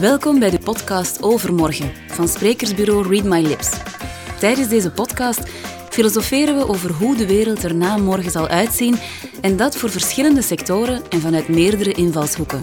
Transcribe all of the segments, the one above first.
Welkom bij de podcast Overmorgen van sprekersbureau Read My Lips. Tijdens deze podcast filosoferen we over hoe de wereld er na morgen zal uitzien en dat voor verschillende sectoren en vanuit meerdere invalshoeken.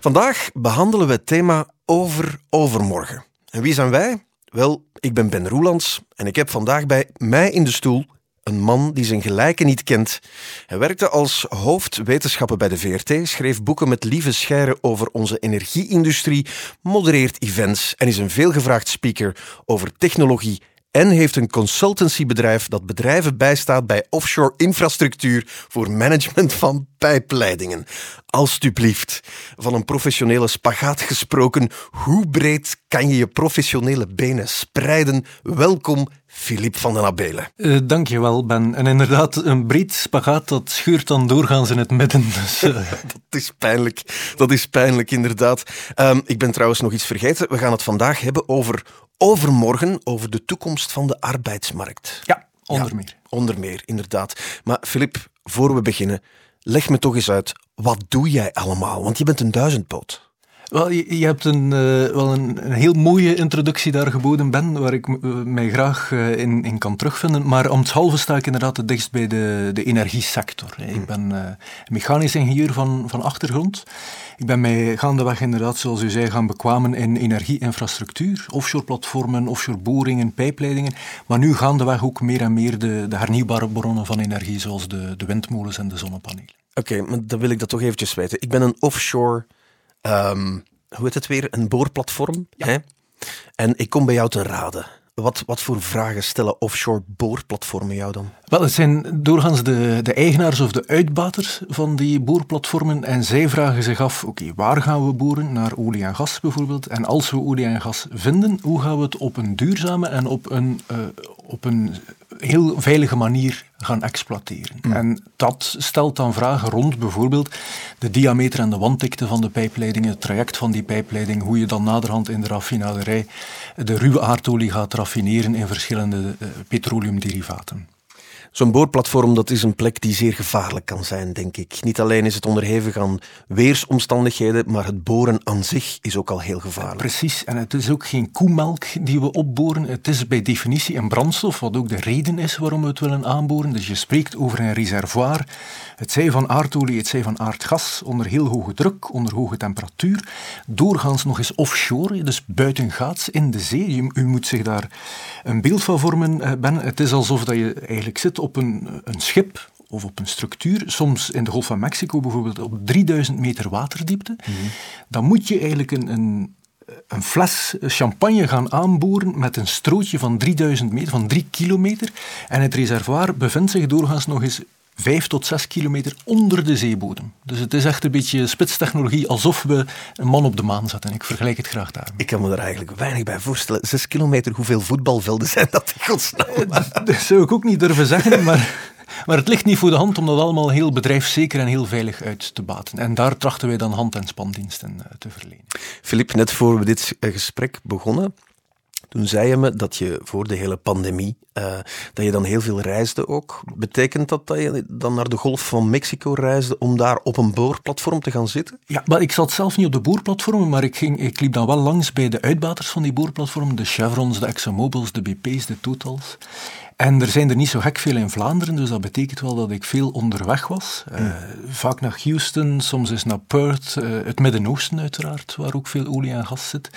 Vandaag behandelen we het thema over overmorgen. En wie zijn wij? Wel, ik ben Ben Roelands en ik heb vandaag bij mij in de stoel een man die zijn gelijke niet kent. Hij werkte als hoofdwetenschappen bij de VRT, schreef boeken met lieve scheren over onze energieindustrie, modereert events en is een veelgevraagd speaker over technologie en heeft een consultancybedrijf dat bedrijven bijstaat bij offshore infrastructuur voor management van pijpleidingen. Alsjeblieft, van een professionele spagaat gesproken, hoe breed kan je je professionele benen spreiden? Welkom, Filip van den Abelen. Uh, dankjewel, Ben. En inderdaad, een breed spagaat, dat schuurt dan doorgaans in het midden. Dus, uh... dat is pijnlijk. Dat is pijnlijk, inderdaad. Um, ik ben trouwens nog iets vergeten. We gaan het vandaag hebben over overmorgen, over de toekomst van de arbeidsmarkt. Ja, onder ja, meer. Onder meer, inderdaad. Maar Filip, voor we beginnen, leg me toch eens uit, wat doe jij allemaal? Want je bent een duizendpoot. Wel, je, je hebt een, uh, wel een, een, heel mooie introductie daar geboden, Ben, waar ik uh, mij graag uh, in, in, kan terugvinden. Maar om het halve sta ik inderdaad het dichtst bij de, de energiesector. Ik hmm. ben mechanisch ingenieur van, van achtergrond. Ik ben mij gaandeweg inderdaad, zoals u zei, gaan bekwamen in energieinfrastructuur, offshore platformen, offshore boringen, pijpleidingen. Maar nu gaandeweg ook meer en meer de, de hernieuwbare bronnen van energie, zoals de, de windmolens en de zonnepanelen. Oké, okay, maar dan wil ik dat toch eventjes weten. Ik ben een offshore Um, hoe heet het weer? Een boorplatform. Ja. Hè? En ik kom bij jou te raden. Wat, wat voor vragen stellen offshore boorplatformen jou dan? Wel, het zijn doorgaans de, de eigenaars of de uitbaters van die boorplatformen. En zij vragen zich af, oké, waar gaan we boren? Naar olie en gas bijvoorbeeld. En als we olie en gas vinden, hoe gaan we het op een duurzame en op een, uh, op een heel veilige manier gaan exploiteren. Mm. En dat stelt dan vragen rond bijvoorbeeld de diameter en de wanddikte van de pijpleidingen, het traject van die pijpleiding, hoe je dan naderhand in de raffinaderij de ruwe aardolie gaat raffineren in verschillende uh, petroleumderivaten. Zo'n boorplatform dat is een plek die zeer gevaarlijk kan zijn, denk ik. Niet alleen is het onderhevig aan weersomstandigheden, maar het boren aan zich is ook al heel gevaarlijk. Precies, en het is ook geen koemelk die we opboren. Het is bij definitie een brandstof, wat ook de reden is waarom we het willen aanboren. Dus je spreekt over een reservoir, het zij van aardolie, het zij van aardgas, onder heel hoge druk, onder hoge temperatuur. Doorgaans nog eens offshore, dus buitengaats in de zee. U moet zich daar een beeld van vormen, eh, Ben. Het is alsof dat je eigenlijk zit op een, een schip of op een structuur, soms in de Golf van Mexico bijvoorbeeld op 3000 meter waterdiepte, mm -hmm. dan moet je eigenlijk een, een, een, fles champagne gaan aanboren met een strootje van 3000 meter, van 3 kilometer. En het reservoir bevindt zich doorgaans nog eens 5 tot 6 kilometer onder de zeebodem. Dus het is echt een beetje spitstechnologie, alsof we een man op de maan zetten. Ik vergelijk het graag daar. Ik kan me er eigenlijk weinig bij voorstellen. 6 kilometer, hoeveel voetbalvelden zijn dat in godsnaam? Dat zou ik ook niet durven zeggen, maar... Maar het ligt niet voor de hand om dat allemaal heel bedrijfszeker en heel veilig uit te baten. En daar trachten wij dan hand- en spandiensten te verlenen. Filip, net voor we dit gesprek begonnen, toen zei je me dat je voor de hele pandemie, uh, dat je dan heel veel reisde ook. Betekent dat dat je dan naar de Golf van Mexico reisde om daar op een boorplatform te gaan zitten? Ja, maar ik zat zelf niet op de boorplatformen, maar ik, ging, ik liep dan wel langs bij de uitbaters van die boorplatformen, de Chevrons, de ExxonMobils, de BP's, de Totals. En er zijn er niet zo gek veel in Vlaanderen, dus dat betekent wel dat ik veel onderweg was. Uh, mm. vaak naar Houston, soms eens naar Perth, uh, het Midden-Oosten uiteraard, waar ook veel olie en gas zit.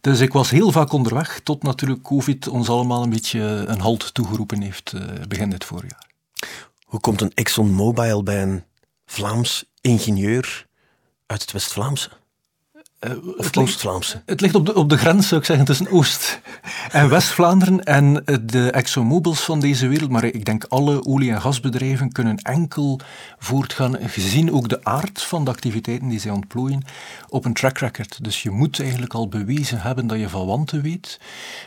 Dus ik was heel vaak onderweg, tot natuurlijk COVID ons allemaal een beetje een halt toegeroepen heeft uh, begin dit voorjaar. Hoe komt een ExxonMobil bij een Vlaams ingenieur uit het West-Vlaamse? Uh, of Oost-Vlaamse? Het ligt op de, op de grens, zou ik zeggen, tussen Oost- en West-Vlaanderen en de ExxonMobils van deze wereld. Maar ik denk alle olie- en gasbedrijven kunnen enkel voortgaan, gezien ook de aard van de activiteiten die zij ontplooien, op een track record. Dus je moet eigenlijk al bewezen hebben dat je van wanten weet,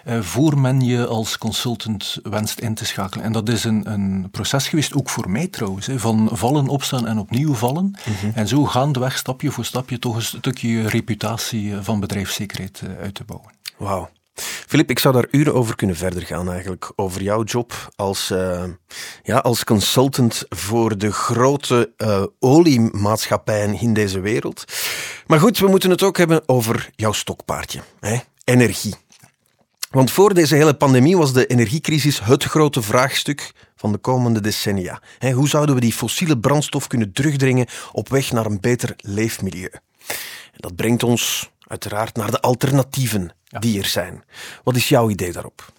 uh, voor men je als consultant wenst in te schakelen. En dat is een, een proces geweest, ook voor mij trouwens, hè, van vallen, opstaan en opnieuw vallen. Mm -hmm. En zo gaandeweg, stapje voor stapje, toch een stukje reputatie van bedrijfszekerheid uit te bouwen. Wauw. Filip, ik zou daar uren over kunnen verder gaan eigenlijk. Over jouw job als, uh, ja, als consultant voor de grote oliemaatschappijen in deze wereld. Maar goed, we moeten het ook hebben over jouw stokpaardje. Hè? Energie. Want voor deze hele pandemie was de energiecrisis het grote vraagstuk van de komende decennia. Hoe zouden we die fossiele brandstof kunnen terugdringen op weg naar een beter leefmilieu? Dat brengt ons uiteraard naar de alternatieven die er zijn. Wat is jouw idee daarop?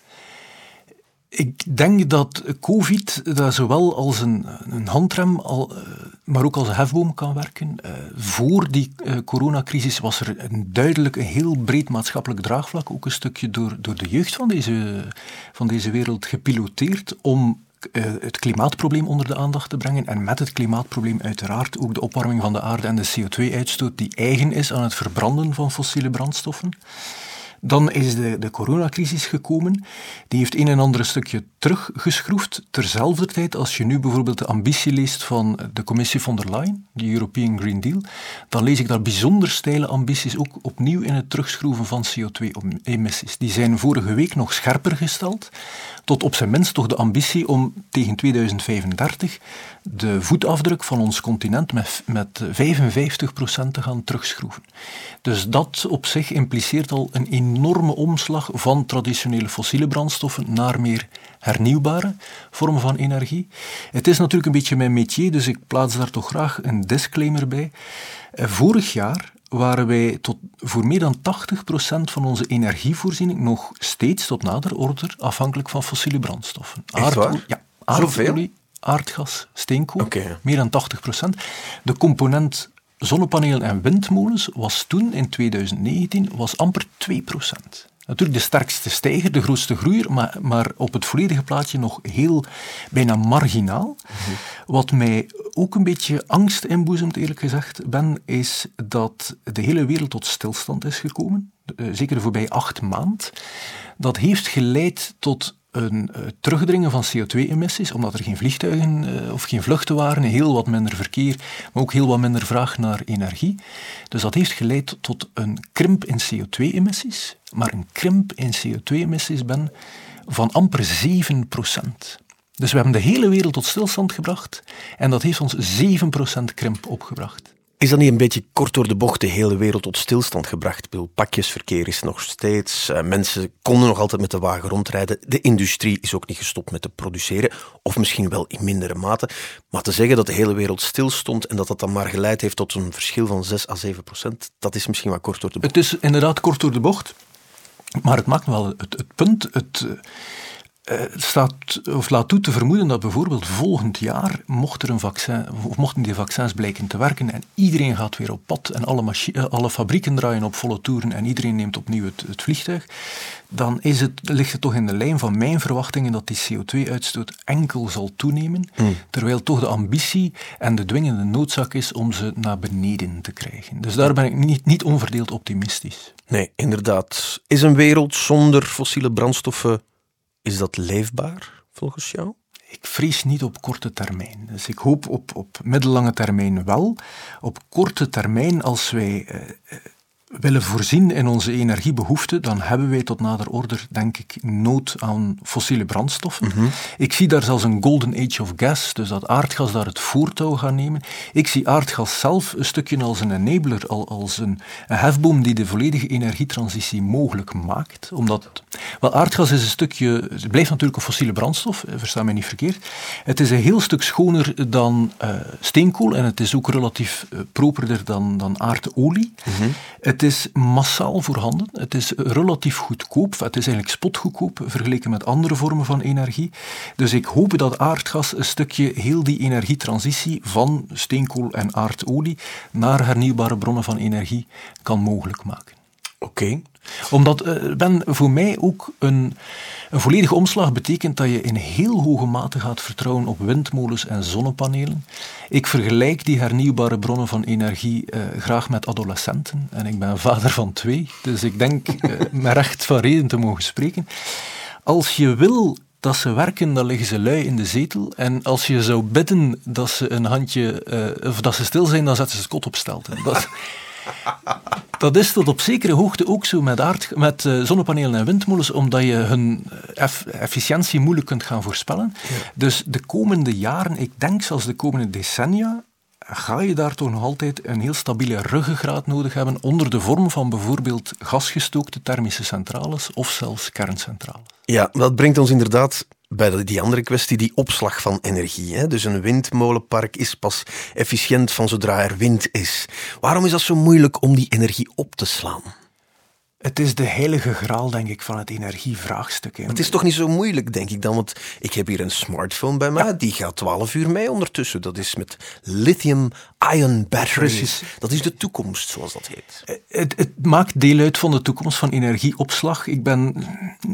Ik denk dat COVID dat zowel als een, een handrem, al, eh, maar ook als een hefboom kan werken. Uh, voor die coronacrisis was er een duidelijk, een heel breed maatschappelijk draagvlak, ook een stukje door, door de jeugd van deze, van deze wereld gepiloteerd, om het klimaatprobleem onder de aandacht te brengen. En met het klimaatprobleem uiteraard ook de opwarming van de aarde en de CO2-uitstoot die eigen is aan het verbranden van fossiele brandstoffen. Dan is de, de coronacrisis gekomen. Die heeft een en ander stukje teruggeschroefd. Terzelfde tijd, als je nu bijvoorbeeld de ambitie leest van de commissie von der Leyen, de European Green Deal, dan lees ik daar bijzonder steile ambities ook opnieuw in het terugschroeven van CO2-emissies. Die zijn vorige week nog scherper gesteld, tot op zijn minst toch de ambitie om tegen 2035 de voetafdruk van ons continent met, met 55% te gaan terugschroeven. Dus dat op zich impliceert al een enorme omslag van traditionele fossiele brandstoffen naar meer hernieuwbare vormen van energie. Het is natuurlijk een beetje mijn métier, dus ik plaats daar toch graag een disclaimer bij. Eh, vorig jaar waren wij tot, voor meer dan 80% van onze energievoorziening nog steeds tot nader order afhankelijk van fossiele brandstoffen. Aardolie, ja, aardolie, aardgas, steenkool, meer dan 80%. De component zonnepanelen en windmolens was toen in 2019 was amper 2%. Natuurlijk de sterkste stijger, de grootste groeier, maar, maar op het volledige plaatje nog heel bijna marginaal. Wat mij ook een beetje angst inboezemt, eerlijk gezegd, Ben, is dat de hele wereld tot stilstand is gekomen. Eh, zeker de voorbije acht maand. Dat heeft geleid tot een uh, terugdringen van CO2-emissies, omdat er geen vliegtuigen uh, of geen vluchten waren, heel wat minder verkeer, maar ook heel wat minder vraag naar energie. Dus dat heeft geleid tot een krimp in CO2-emissies, maar een krimp in CO2-emissies ben van amper 7% Dus we hebben de hele wereld tot stilstand gebracht en dat heeft ons 7% krimp opgebracht. Is dat niet een beetje kort door de bocht de hele wereld tot stilstand gebracht? Bedoel, pakjesverkeer is nog steeds. Uh, mensen konden nog altijd met de wagen rondrijden. De industrie is ook niet gestopt met te produceren. Of misschien wel in mindere mate. Maar te zeggen dat de hele wereld stilstond en dat dat dan maar geleid heeft tot een verschil van 6 à 7 procent, dat is misschien wat kort door de bocht. Het is inderdaad kort door de bocht. Maar het maakt wel het, het punt. Het, uh, staat, of laat toe te vermoeden dat bijvoorbeeld volgend jaar, mocht er een vaccin, of mochten die vaccins blijken te werken en iedereen gaat weer op pad en alle, eh, alle fabrieken draaien op volle toeren en iedereen neemt opnieuw het, het vliegtuig, dan is het, ligt het toch in de lijn van mijn verwachtingen dat die CO2-uitstoot enkel zal toenemen, hmm. terwijl toch de ambitie en de dwingende noodzaak is om ze naar beneden te krijgen. Dus daar ben ik niet, niet onverdeeld optimistisch. Nee, inderdaad. Is een wereld zonder fossiele brandstoffen is dat leefbaar volgens jou? Ik vrees niet op korte termijn. Dus ik hoop op, op middellange termijn wel. Op korte termijn, als wij eh, eh willen voorzien in onze energiebehoeften, dan hebben wij tot nader order, denk ik, nood aan fossiele brandstoffen. Mhm. Ik zie daar zelfs een golden age of gas, dus dat aardgas daar het voortouw gaat nemen. Ik zie aardgas zelf een stukje als een enabler, als een, een hefboom die de volledige energietransitie mogelijk maakt. Omdat, wel, aardgas is een stukje, het blijft natuurlijk een fossiele brandstof, eh, versta mij niet verkeerd. Het is een heel stuk schoner dan uh, steenkool en het is ook relatief uh, properder dan, dan aardolie. Mm Het is massaal voorhanden. Het is relatief goedkoop. Het is eigenlijk spotgoedkoop vergeleken met andere vormen van energie. Dus ik hoop dat aardgas een stukje heel die energietransitie van steenkool en aardolie naar hernieuwbare bronnen van energie kan mogelijk maken. Oké. Omdat uh, ben voor mij ook een een volledige omslag betekent dat je in heel hoge mate gaat vertrouwen op windmolens en zonnepanelen. Ik vergelijk die hernieuwbare bronnen van energie uh, graag met adolescenten. En ik ben vader van twee, dus ik denk uh, met recht van reden te mogen spreken. Als je wil dat ze werken, dan liggen ze lui in de zetel. En als je zou bidden dat ze een handje, of dat ze stil zijn, dan zetten ze het kot op stelten. Dat, Dat is tot op zekere hoogte ook zo met, aard, met uh, zonnepanelen en windmolens, omdat je hun eff efficiëntie moeilijk kunt gaan voorspellen. Dus de komende jaren, ik denk zelfs de komende decennia, ga je daar toch nog altijd een heel stabiele ruggengraat nodig hebben onder de vorm van bijvoorbeeld gasgestookte thermische centrales of zelfs kerncentrales. Ja, dat brengt ons inderdaad bij die andere kwestie, die opslag van energie. Hè? Dus een windmolenpark is pas efficiënt van zodra er wind is. Waarom is dat zo moeilijk om die energie op te slaan? Het is de heilige graal, denk ik, van het energievraagstuk. Het is toch niet zo moeilijk, denk ik dan? Want ik heb hier een smartphone bij mij, die gaat 12 uur mee ondertussen. Dat is met lithium-ion batteries. Dat is de toekomst, zoals dat heet. Eh, het, het, maakt deel uit van de toekomst van energieopslag. Ik ben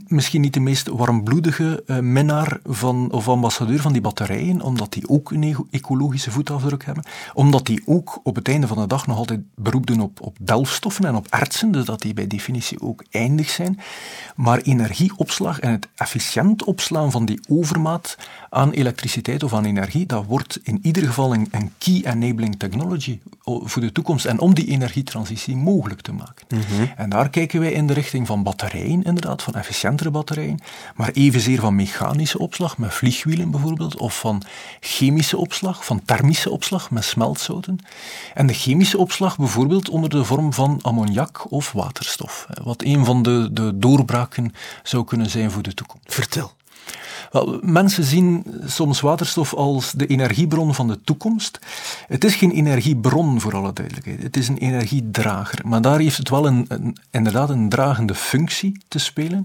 misschien niet de meest warmbloedige uh, minnaar van, of ambassadeur van die batterijen, omdat die ook een ecologische voetafdruk hebben. Omdat die ook op het einde van de dag nog altijd beroep doen op, op delfstoffen en op ertsen, dus dat die bij definitie ook eindig zijn. Maar energieopslag en het efficiënt opslaan van die overmaat aan elektriciteit of aan energie, dat wordt in ieder geval een, een key enabling technology voor de toekomst en om die energietransitie mogelijk te maken. Mhm. En daar kijken wij in de richting van batterijen, inderdaad, van efficiëntere batterijen, maar evenzeer van mechanische opslag, met vliegwielen bijvoorbeeld, of van chemische opslag, van thermische opslag, met smeltzouten. En de chemische opslag bijvoorbeeld onder de vorm van ammoniak of waterstof, wat een van de, de doorbraken zou kunnen zijn voor de toekomst. Vertel. Wel, mensen zien soms waterstof als de energiebron van de toekomst. Het is geen energiebron, voor alle duidelijkheid. Het is een energiedrager. Maar daar heeft het wel een, een, inderdaad een dragende functie te spelen.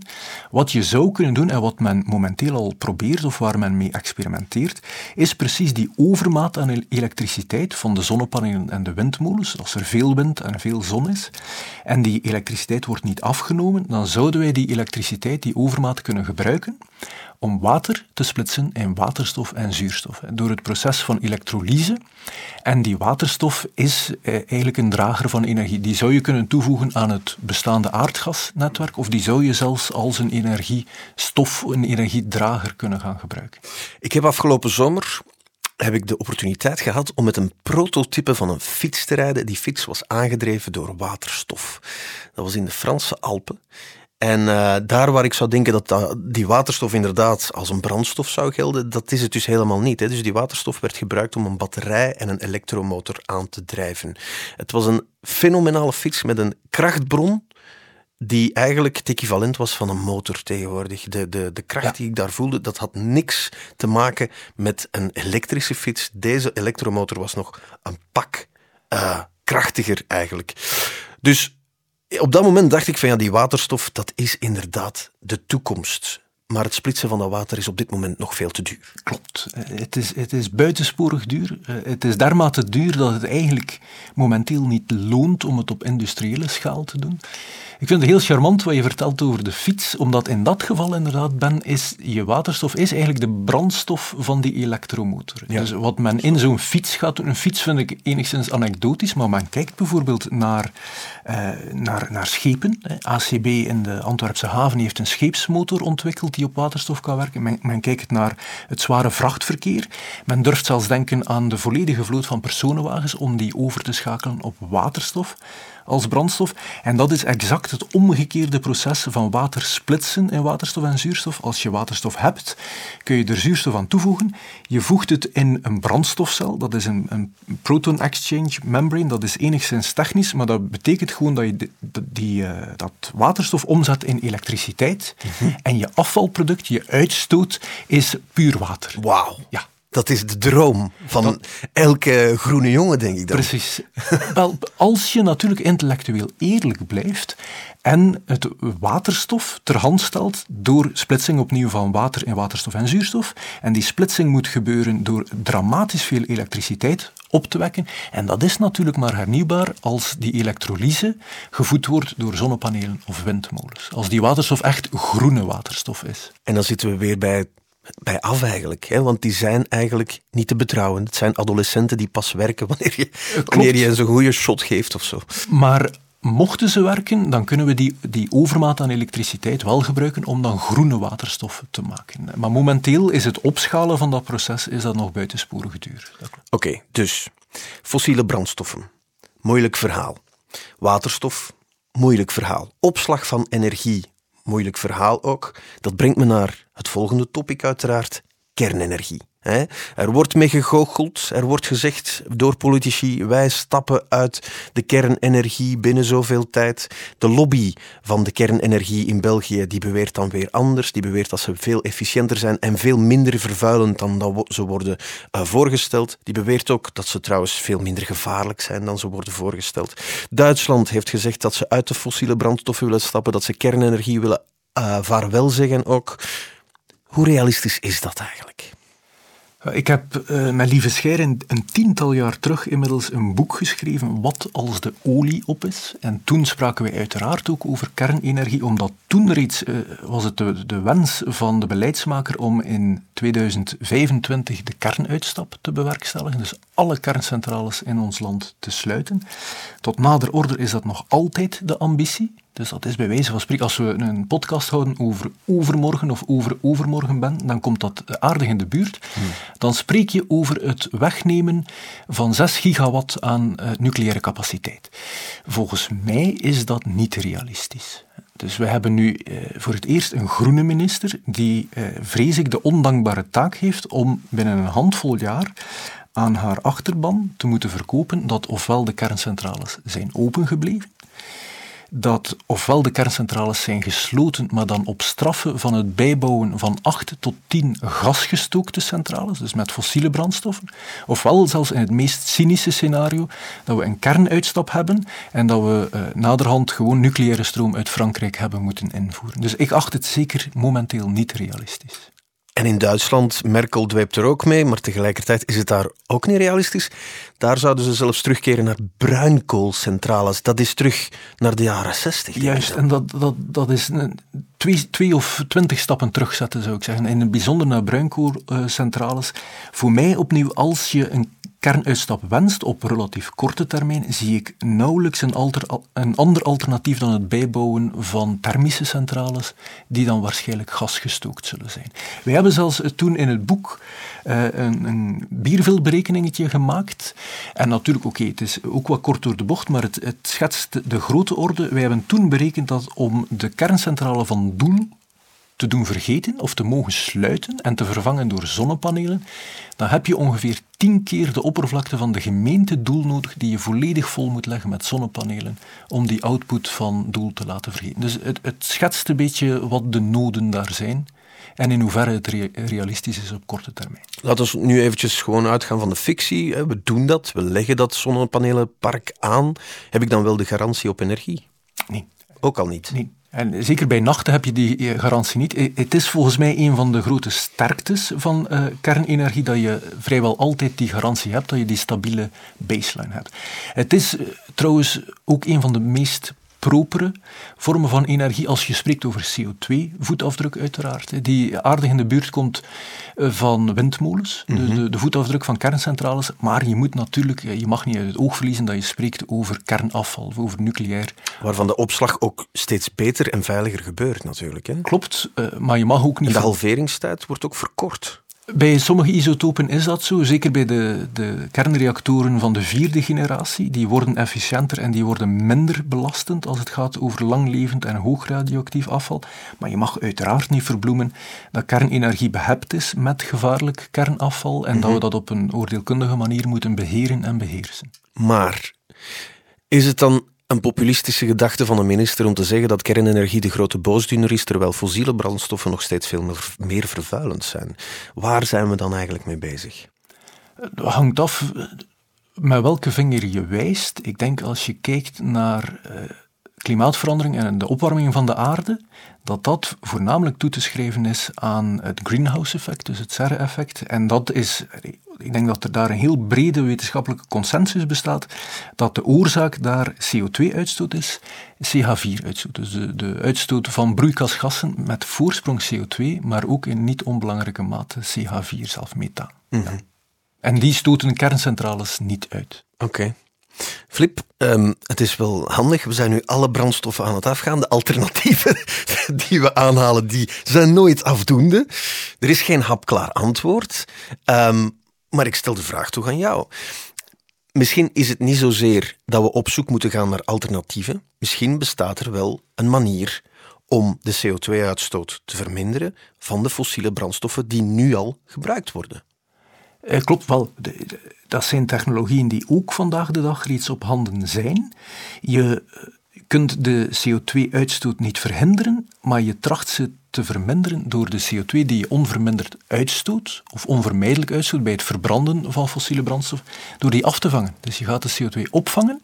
Wat je zou kunnen doen, en wat men momenteel al probeert, of waar men mee experimenteert, is precies die overmaat aan elektriciteit van de zonnepanelen en de windmolens. Als er veel wind en veel zon is, en die elektriciteit wordt niet afgenomen, dan zouden wij die elektriciteit, die overmaat kunnen gebruiken om water te splitsen in waterstof en zuurstof. Door het proces van elektrolyse. En die waterstof is eh, eigenlijk een drager van energie. Die zou je kunnen toevoegen aan het bestaande aardgasnetwerk, of die zou je zelfs als een energiestof, een energiedrager kunnen gaan gebruiken. Ik heb afgelopen zomer heb ik de opportuniteit gehad om met een prototype van een fiets te rijden. Die fiets was aangedreven door waterstof. Dat was in de Franse Alpen. En uh, daar waar ik zou denken dat die waterstof inderdaad als een brandstof zou gelden, dat is het dus helemaal niet. Hè. Dus die waterstof werd gebruikt om een batterij en een elektromotor aan te drijven. Het was een fenomenale fiets met een krachtbron die eigenlijk het equivalent was van een motor tegenwoordig. De, de, de kracht die ik daar voelde, dat had niks te maken met een elektrische fiets. Deze elektromotor was nog een pak uh, krachtiger eigenlijk. Dus op dat moment dacht ik van ja, die waterstof, dat is inderdaad de toekomst. Maar het splitsen van dat water is op dit moment nog veel te duur. Klopt. Het is, het is buitensporig duur. Het is dermate duur dat het eigenlijk momenteel niet loont om het op industriële schaal te doen. Ik vind het heel charmant wat je vertelt over de fiets, omdat in dat geval inderdaad, Ben, is je waterstof is eigenlijk de brandstof van die elektromotor. Dus wat men in zo'n fiets gaat doen, een fiets vind ik enigszins anekdotisch, maar men kijkt bijvoorbeeld naar, uh, naar, naar schepen. ACB in de Antwerpse haven heeft een scheepsmotor ontwikkeld die op waterstof kan werken. Men, kijkt naar het zware vrachtverkeer. Men durft zelfs denken aan de volledige vloot van personenwagens om die over te schakelen op waterstof als brandstof. En dat is exact het omgekeerde proces van water splitsen in waterstof en zuurstof. Als je waterstof hebt, kun je er zuurstof aan toevoegen. Je voegt het in een brandstofcel, dat is een, een proton exchange membrane. Dat is enigszins technisch, maar dat betekent gewoon dat je die, eh, dat waterstof omzet in elektriciteit. Mhm. En je afvalproduct, je uitstoot, is puur water. Wauw. Ja. Dat is de droom van elke groene jongen, denk ik dan. Precies. Wel, als je natuurlijk intellectueel eerlijk blijft en het waterstof ter hand stelt door splitsing opnieuw van water in waterstof en zuurstof, en die splitsing moet gebeuren door dramatisch veel elektriciteit op te wekken, en dat is natuurlijk maar hernieuwbaar als die elektrolyse gevoed wordt door zonnepanelen of windmolens. Als die waterstof echt groene waterstof is. En dan zitten we weer bij bij af eigenlijk. Hè? Want die zijn eigenlijk niet te betrouwen. Het zijn adolescenten die pas werken wanneer je, wanneer je zo'n goede shot geeft of zo. Maar mochten ze werken, dan kunnen we die, die overmaat aan elektriciteit wel gebruiken om dan groene waterstof te maken. Maar momenteel is het opschalen van dat proces is dat nog buitensporig duur. Oké, dus fossiele brandstoffen. Moeilijk verhaal. Waterstof, moeilijk verhaal. Opslag van energie, moeilijk verhaal ook. Dat brengt me naar het volgende topic uiteraard, kernenergie. Er wordt mee gegoocheld, er wordt gezegd door politici, wij stappen uit de kernenergie binnen zoveel tijd. De lobby van de kernenergie in België die beweert dan weer anders, die beweert dat ze veel efficiënter zijn en veel minder vervuilend dan dat ze worden uh, voorgesteld. Die beweert ook dat ze trouwens veel minder gevaarlijk zijn dan ze worden voorgesteld. Duitsland heeft gezegd dat ze uit de fossiele brandstoffen willen stappen, dat ze kernenergie willen uh, vaarwel zeggen ook. Hoe realistisch is dat eigenlijk? Ik heb uh, met Lieve Scheir een, tiental jaar terug inmiddels een boek geschreven, Wat als de olie op is. En toen spraken we uiteraard ook over kernenergie, omdat toen reeds uh, was het de, de, wens van de beleidsmaker om in 2025 de kernuitstap te bewerkstelligen. Dus alle kerncentrales in ons land te sluiten. Tot nader order is dat nog altijd de ambitie. Dus dat is bij wijze van spreken, als we een podcast houden over overmorgen of over overmorgen ben, dan komt dat aardig in de buurt. Hmm. Dan spreek je over het wegnemen van 6 gigawatt aan uh, nucleaire capaciteit. Volgens mij is dat niet realistisch. Dus we hebben nu uh, voor het eerst een groene minister die, uh, vrees ik, de ondankbare taak heeft om binnen een handvol jaar aan haar achterban te moeten verkopen dat ofwel de kerncentrales zijn opengebleven, dat ofwel de kerncentrales zijn gesloten, maar dan op straffen van het bijbouwen van 8 tot 10 gasgestookte centrales, dus met fossiele brandstoffen, ofwel zelfs in het meest cynische scenario dat we een kernuitstap hebben en dat we uh, naderhand gewoon nucleaire stroom uit Frankrijk hebben moeten invoeren. Dus ik acht het zeker momenteel niet realistisch. En in Duitsland, Merkel dweept er ook mee, maar tegelijkertijd is het daar ook niet realistisch. Daar zouden ze zelfs terugkeren naar bruinkoolcentrales. Dat is terug naar de jaren 60. Juist, en dat, dat, dat is een, twee, twee of twintig stappen terugzetten, zou ik zeggen. En in het bijzonder naar bruinkoolcentrales. Voor mij opnieuw, als je een kernuitstap wenst op relatief korte termijn, zie ik nauwelijks een, een ander alternatief dan het bijbouwen van thermische centrales, die dan waarschijnlijk gasgestookt zullen zijn. Wij hebben zelfs toen in het boek uh, een, een biervilberekeningetje gemaakt. En natuurlijk, oké, het is ook wat kort door de bocht, maar het, het schetst de grote orde. Wij hebben toen berekend dat om de kerncentrale van Doel te doen vergeten of te mogen sluiten en te vervangen door zonnepanelen, dan heb je ongeveer tien keer de oppervlakte van de gemeente Doel nodig die je volledig vol moet leggen met zonnepanelen om die output van Doel te laten vergeten. Dus het, het schetst een beetje wat de noden daar zijn en in hoeverre het realistisch is op korte termijn. Laten we nu eventjes gewoon uitgaan van de fictie. We doen dat, we leggen dat zonnepanelenpark aan. Heb ik dan wel de garantie op energie? Nee. Ook al niet? Nee. En zeker bij nachten heb je die eh, garantie niet. Eh, het is volgens mij een van de grote sterktes van uh, kernenergie dat je vrijwel altijd die garantie hebt, dat je die stabiele baseline hebt. Het is trouwens ook een van de meest propere vormen van energie als je spreekt over CO2-voetafdruk uiteraard. Die aardig in de buurt komt eh, van windmolens, mhm. de, de, voetafdruk van kerncentrales. Maar je moet natuurlijk, je mag niet uit het oog verliezen dat je spreekt over kernafval, over nucleair. Waarvan de opslag ook steeds beter en veiliger gebeurt natuurlijk. Hè? Klopt, eh, maar je mag ook niet... En de halveringstijd wordt ook verkort. Bij sommige isotopen is dat zo, zeker bij de, de kernreactoren van de vierde generatie. Die worden efficiënter en die worden minder belastend als het gaat over langlevend en hoog radioactief afval. Maar je mag uiteraard niet verbloemen dat kernenergie behept is met gevaarlijk kernafval en dat we mhm. dat op een oordeelkundige manier moeten beheren en beheersen. Maar is het dan een populistische gedachte van een minister om te zeggen dat kernenergie de grote boosdoener is, terwijl fossiele brandstoffen nog steeds veel meer, vervuilend zijn. Waar zijn we dan eigenlijk mee bezig? Het hangt af met welke vinger je wijst. Ik denk als je kijkt naar uh, klimaatverandering en de opwarming van de aarde, dat dat voornamelijk toe te schrijven is aan het greenhouse-effect, dus het serre-effect. En dat is ik denk dat er daar een heel brede wetenschappelijke consensus bestaat dat de oorzaak daar CO2-uitstoot is, CH4-uitstoot. Dus de, de, uitstoot van broeikasgassen met voorsprong CO2, maar ook in niet onbelangrijke mate CH4, zelf methaan. Mhm. En die stoten kerncentrales niet uit. Oké. Flip, um, het is wel handig. We zijn nu alle brandstoffen aan het afgaan. De alternatieven die we aanhalen, die zijn nooit afdoende. Er is geen hapklaar antwoord. Um, maar ik stel de vraag toch aan jou. misschien is het niet zozeer dat we op zoek moeten gaan naar alternatieven. Misschien bestaat er wel een manier om de CO2-uitstoot te verminderen van de fossiele brandstoffen die nu al gebruikt worden. Eh, klopt wel. dat zijn technologieën die ook vandaag de dag reeds op handen zijn. Je kunt de CO2-uitstoot niet verhinderen, maar je tracht ze te verminderen door de CO2 die je onverminderd uitstoot, of onvermijdelijk uitstoot bij het verbranden van fossiele brandstof, door die af te vangen. Dus je gaat de CO2 opvangen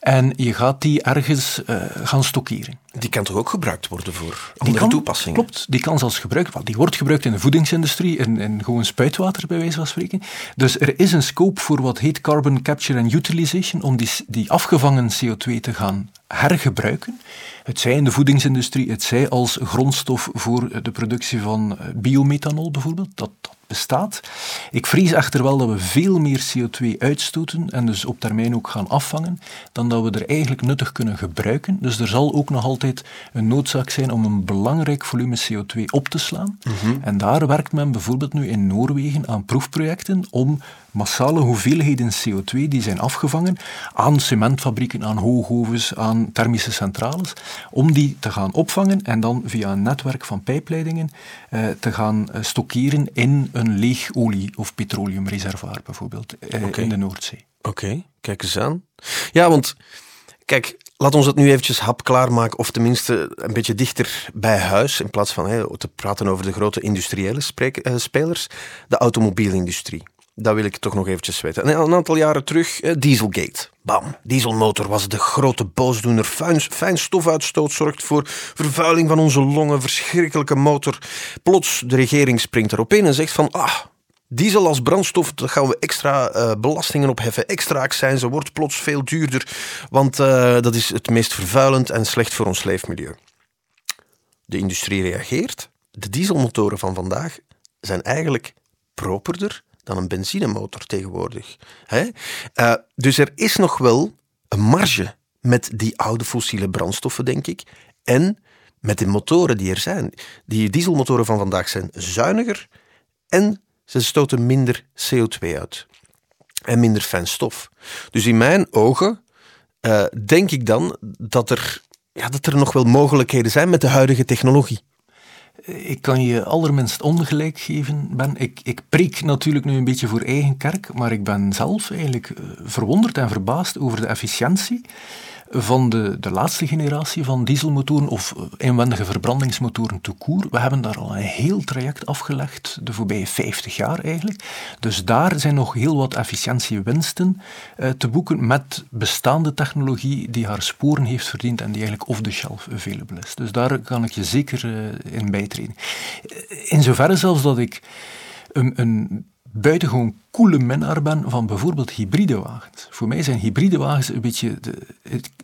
en je gaat die ergens uh, gaan stockeren. Die kan toch ook gebruikt worden voor andere kan, toepassingen? Klopt, die kan zelfs gebruikt worden. Die wordt gebruikt in de voedingsindustrie, in, in gewoon spuitwater bij wijze van spreken. Dus er is een scope voor wat heet carbon capture and utilization, om die, die afgevangen CO2 te gaan hergebruiken. Het zij in de voedingsindustrie, het zij als grondstof voor de productie van eh, biomethanol bijvoorbeeld. Dat, dat bestaat. Ik vrees echter wel dat we veel meer CO2 uitstoten en dus op termijn ook gaan afvangen, dan dat we er eigenlijk nuttig kunnen gebruiken. Dus er zal ook nog altijd een noodzaak zijn om een belangrijk volume CO2 op te slaan. Mhm. En daar werkt men bijvoorbeeld nu in Noorwegen aan proefprojecten om massale hoeveelheden CO2 die zijn afgevangen aan cementfabrieken, aan hoogovens, aan thermische centrales, om die te gaan opvangen en dan via een netwerk van pijpleidingen eh, te gaan eh, stockeren in een leeg olie- of petroleumreservoir bijvoorbeeld eh, in de Noordzee. Oké, kijk eens aan. Ja, want kijk, laat ons het nu eventjes hapklaar maken, of tenminste een beetje dichter bij huis, in plaats van te praten over de grote industriële spelers, de automobielindustrie. Dat wil ik toch nog eventjes weten. een aantal jaren terug, eh, Dieselgate. Bam, dieselmotor was de grote boosdoener. Fijn, fijn stofuitstoot zorgt voor vervuiling van onze longen. Verschrikkelijke motor. Plots, de regering springt erop in en zegt van... Ah, diesel als brandstof, daar gaan we extra uh, belastingen op heffen. Extra ze wordt plots veel duurder. Want uh, dat is het meest vervuilend en slecht voor ons leefmilieu. De industrie reageert. De dieselmotoren van vandaag zijn eigenlijk properder dan een benzinemotor tegenwoordig. Hè? Uh, dus er is nog wel een marge met die oude fossiele brandstoffen, denk ik. En met de motoren die er zijn. Die dieselmotoren van vandaag zijn zuiniger en ze stoten minder CO2 uit. En minder fijn stof. Dus in mijn ogen uh, denk ik dan dat er, ja, dat er nog wel mogelijkheden zijn met de huidige technologie ik kan je allerminst ongelijk geven, Ben. Ik, ik preek natuurlijk nu een beetje voor eigen kerk, maar ik ben zelf eigenlijk eh, verwonderd en verbaasd over de efficiëntie van de, de laatste generatie van dieselmotoren of inwendige verbrandingsmotoren te koer. We hebben daar al een heel traject afgelegd, de voorbije 50 jaar eigenlijk. Dus daar zijn nog heel wat efficiëntiewinsten eh, te boeken met bestaande technologie die haar sporen heeft verdiend en die eigenlijk off-the-shelf available is. Dus daar kan ik je zeker uh, in bijtreden. In zoverre zelfs dat ik een, een buitengewoon coole minnaar ben van bijvoorbeeld hybride wagens. Voor mij zijn hybride wagens een beetje... De,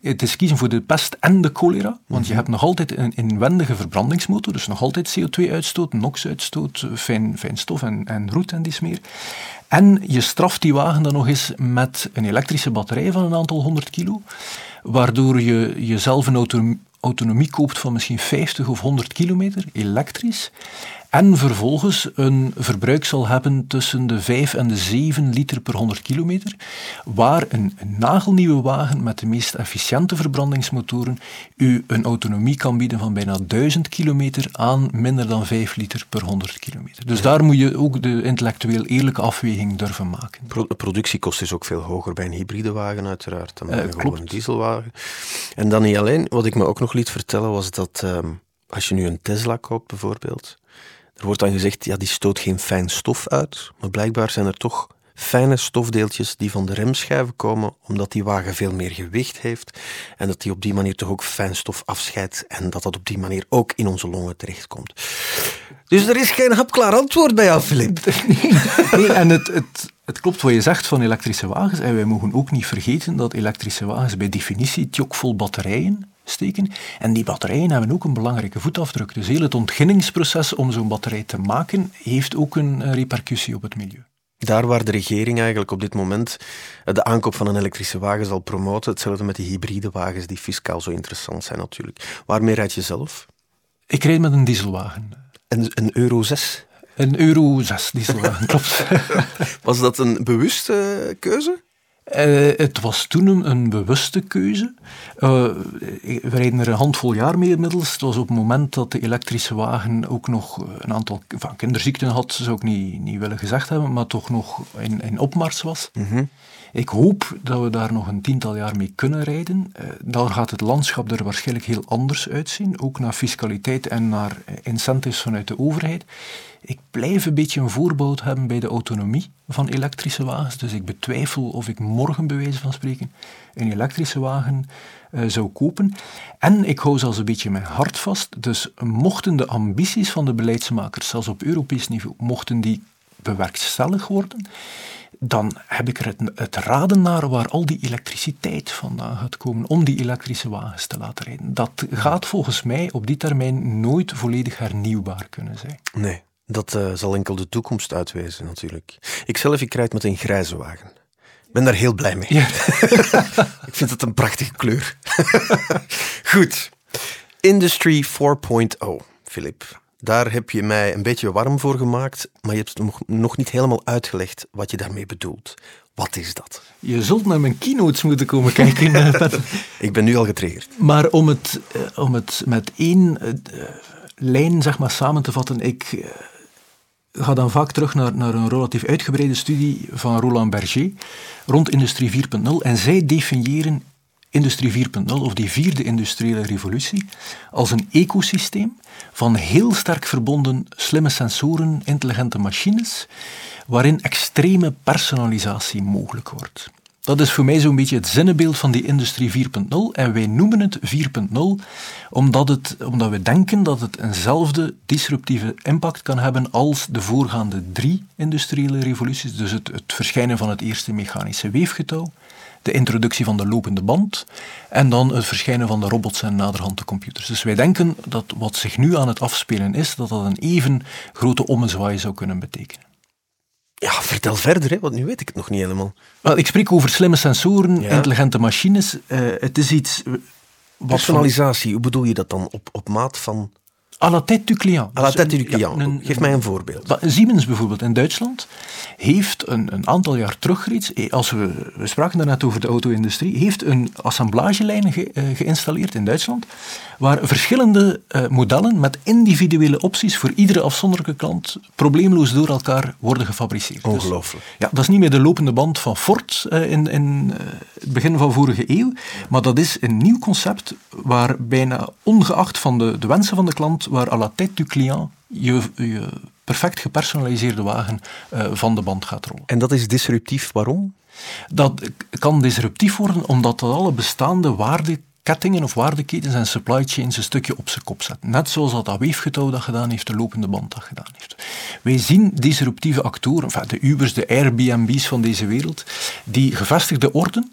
het, is kiezen voor de pest en de cholera, want je mhm. hebt nog altijd een inwendige verbrandingsmotor, dus nog altijd CO2-uitstoot, NOx-uitstoot, fijn, fijn stof en, en roet en die meer. En je straft die wagen dan nog eens met een elektrische batterij van een aantal honderd kilo, waardoor je jezelf een autonomie koopt van misschien 50 of 100 kilometer, elektrisch en vervolgens een verbruik zal hebben tussen de 5 en de 7 liter per 100 kilometer, waar een, nagelnieuwe wagen met de meest efficiënte verbrandingsmotoren u een autonomie kan bieden van bijna 1000 kilometer aan minder dan 5 liter per 100 kilometer. Dus daar moet je ook de intellectueel eerlijke afweging durven maken. de productiekost is ook veel hoger bij een hybride wagen uiteraard dan bij uh, een dieselwagen. En dan niet alleen, wat ik me ook nog liet vertellen was dat ehm, als je nu een Tesla koopt bijvoorbeeld, er wordt dan gezegd, ja, die stoot geen fijn stof uit, maar blijkbaar zijn er toch fijne stofdeeltjes die van de remschijven komen, omdat die wagen veel meer gewicht heeft en dat die op die manier toch ook fijn stof afscheidt en dat dat op die manier ook in onze longen terechtkomt. Dus er is geen hapklaar antwoord bij jou, Filip. Nee, en het, het, het klopt wat je zegt van elektrische wagens en wij mogen ook niet vergeten dat elektrische wagens bij definitie tjokvol batterijen steken. En die batterijen hebben ook een belangrijke voetafdruk. Dus heel het ontginningsproces om zo'n batterij te maken, heeft ook een repercussie op het milieu. Daar waar de regering eigenlijk op dit moment de aankoop van een elektrische wagen zal promoten, hetzelfde met die hybride wagens die fiscaal zo interessant zijn natuurlijk. Waarmee rijd je zelf? Ik rijd met een dieselwagen. Een, een Euro 6? Een Euro 6 dieselwagen, klopt. Was dat een bewuste keuze? Uh, het was toen een, bewuste keuze. Uh, we rijden er een handvol jaar mee inmiddels. Het was op het moment dat de elektrische wagen ook nog een aantal van kinderziekten had, zou ik niet, niet willen gezegd hebben, maar toch nog in, in opmars was. Mhm. Ik hoop dat we daar nog een tiental jaar mee kunnen rijden. Uh, dan gaat het landschap er waarschijnlijk heel anders uitzien, ook naar fiscaliteit en naar incentives vanuit de overheid. Ik blijf een beetje een voorbeeld hebben bij de autonomie van elektrische wagens, dus ik betwijfel of ik morgen, bij wijze van spreken, een elektrische wagen uh, zou kopen. En ik hou zelfs een beetje mijn hart vast, dus mochten de ambities van de beleidsmakers, zelfs op Europees niveau, mochten die bewerkstellig worden, dan heb ik er het, raden naar waar al die elektriciteit vandaan gaat komen om die elektrische wagens te laten rijden. Dat gaat volgens mij op die termijn nooit volledig hernieuwbaar kunnen zijn. Nee, dat uh, zal enkel de toekomst uitwijzen natuurlijk. Ikzelf, ik rijd met een grijze wagen. Ik ben daar heel blij mee. Ja. ik vind het een prachtige kleur. Goed. Industry 4.0, Filip. Daar heb je mij een beetje warm voor gemaakt, maar je hebt nog, nog niet helemaal uitgelegd wat je daarmee bedoelt. Wat is dat? Je zult naar mijn keynotes moeten komen kijken. Eh, ik ben nu al getriggerd. Maar om het, eh, om het met één uh, lijn zeg maar, samen te vatten, ik ga dan vaak terug naar, naar een relatief uitgebreide studie van Roland Berger rond Industrie 4.0 en zij definiëren Industrie 4.0 of die vierde industriële revolutie als een ecosysteem van heel sterk verbonden slimme sensoren, intelligente machines, waarin extreme personalisatie mogelijk wordt. Dat is voor mij zo'n beetje het zinnenbeeld van die industrie 4.0 en wij noemen het 4.0 omdat, het, omdat we denken dat het eenzelfde disruptieve impact kan hebben als de voorgaande drie industriële revoluties, dus het, het verschijnen van het eerste mechanische weefgetouw, de introductie van de lopende band en dan het verschijnen van de robots en naderhand de computers. Dus wij denken dat wat zich nu aan het afspelen is, dat dat een even grote ommezwaai zou kunnen betekenen. Ja, vertel verder, hè, want nu weet ik het nog niet helemaal. Wel, ik spreek over slimme sensoren, intelligente machines. Uh, het is iets... Personalisatie, hoe bedoel je dat dan? Op, op maat van à la tête du client. À la dus tête du client. Ja, Geef mij een voorbeeld. Siemens bijvoorbeeld in Duitsland heeft een, een aantal jaar terug reeds, eh, als we, we spraken daarnet over de auto-industrie, heeft een assemblagelijn ge, uh, geïnstalleerd in Duitsland, waar verschillende uh, modellen met individuele opties voor iedere afzonderlijke klant probleemloos door elkaar worden gefabriceerd. Dus Ongelooflijk. Dus, ja, dat is niet meer de lopende band van Ford uh, in, in het begin van vorige eeuw, maar dat is een nieuw concept waar bijna ongeacht van de, de wensen van de klant waar à la tête du client je, je perfect gepersonaliseerde wagen uh, van de band gaat rollen. En dat is disruptief, waarom? Dat kan disruptief worden omdat dat alle bestaande waardekettingen of waardeketens en supply chains een stukje op zijn kop zet. Net zoals dat, dat weefgetouw dat gedaan heeft, de lopende band dat gedaan heeft. Wij zien disruptieve actoren, enfin de Ubers, de Airbnb's van deze wereld, die gevestigde orden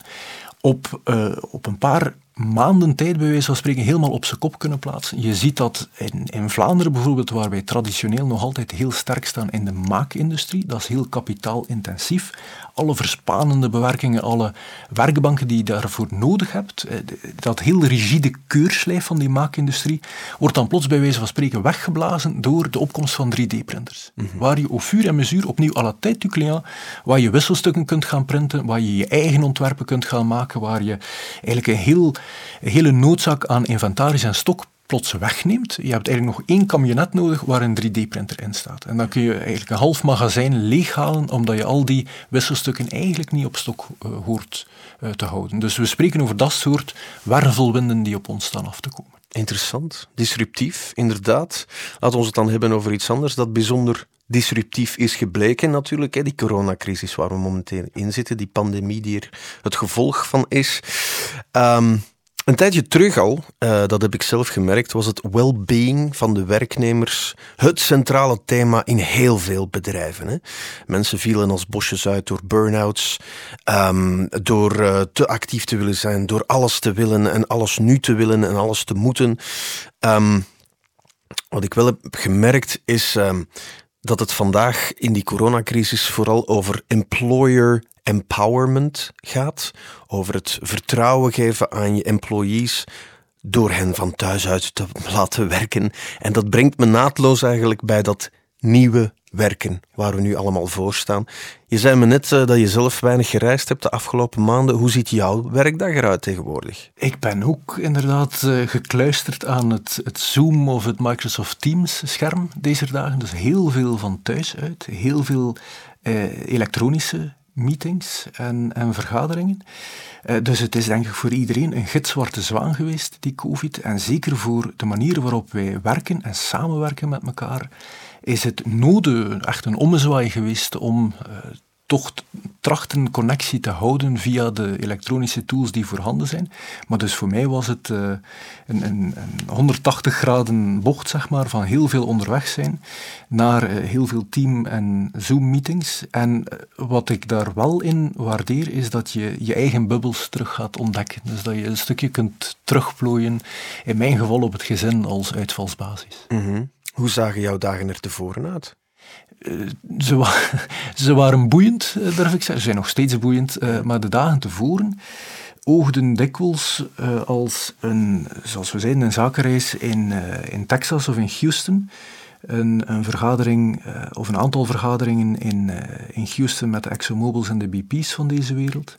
op, uh, op een paar maanden tijd, bij wijze van spreken, helemaal op zijn kop kunnen plaatsen. Je ziet dat in, in Vlaanderen bijvoorbeeld, waar wij traditioneel nog altijd heel sterk staan in de maakindustrie, dat is heel kapitaalintensief. Alle verspanende bewerkingen, alle werkbanken die je daarvoor nodig hebt, eh, dat heel rigide keurslijf van die maakindustrie, wordt dan plots bij wijze van spreken weggeblazen door de opkomst van 3D-printers. Mhm. Waar je au fur en mesure opnieuw à la tête du client, waar je wisselstukken kunt gaan printen, waar je je eigen ontwerpen kunt gaan maken, waar je eigenlijk een heel hele noodzaak aan inventaris en stok plots wegneemt. Je hebt eigenlijk nog één camionet nodig waar een 3D-printer in staat. En dan kun je eigenlijk een half magazijn leeghalen, omdat je al die wisselstukken eigenlijk niet op stok uh, hoort uh, te houden. Dus we spreken over dat soort wervelwinden die op ons staan af te komen. Interessant, disruptief, inderdaad. Laten we het dan hebben over iets anders dat bijzonder disruptief is gebleken natuurlijk. Hè, die coronacrisis waar we momenteel in zitten, die pandemie die er het gevolg van is. Um, een tijdje terug al, uh, dat heb ik zelf gemerkt, was het well-being van de werknemers het centrale thema in heel veel bedrijven. Hè. Mensen vielen als bosjes uit door burn-outs, um, door uh, te actief te willen zijn, door alles te willen en alles nu te willen en alles te moeten. Um, wat ik wel heb gemerkt is um, dat het vandaag in die coronacrisis vooral over employer empowerment gaat, over het vertrouwen geven aan je employees door hen van thuis uit te laten werken. En dat brengt me naadloos eigenlijk bij dat nieuwe werken waar we nu allemaal voor staan. Je zei me net eh, dat je zelf weinig gereisd hebt de afgelopen maanden. Hoe ziet jouw werkdag eruit tegenwoordig? Ik ben ook inderdaad uh, gekluisterd aan het, het, Zoom of het Microsoft Teams scherm deze dagen. Dus heel veel van thuis uit, heel veel uh, elektronische meetings en, en vergaderingen. Uh, dus het is denk ik voor iedereen een gitzwarte zwaan geweest, die COVID. En zeker voor de manier waarop wij werken en samenwerken met elkaar is het nodig, echt een ommezwaai geweest om uh, toch trachten connectie te houden via de elektronische tools die voorhanden zijn. Maar dus voor mij was het uh, een, een, een, 180 graden bocht, zeg maar, van heel veel onderweg zijn naar uh, heel veel team- en Zoom-meetings. En wat ik daar wel in waardeer, is dat je je eigen bubbels terug gaat ontdekken. Dus dat je een stukje kunt terugplooien, in mijn geval op het gezin als uitvalsbasis. -hmm. Hoe zagen jouw dagen er tevoren uit? Uh, ze, ze, waren boeiend, durf ik zeggen. Ze zijn nog steeds boeiend, uh, maar de dagen tevoren oogden dikwijls als een, zoals we zeiden, een zakenreis in, in Texas of in Houston. Een, een vergadering of een aantal vergaderingen in, in Houston met de ExxonMobils en de BP's van deze wereld.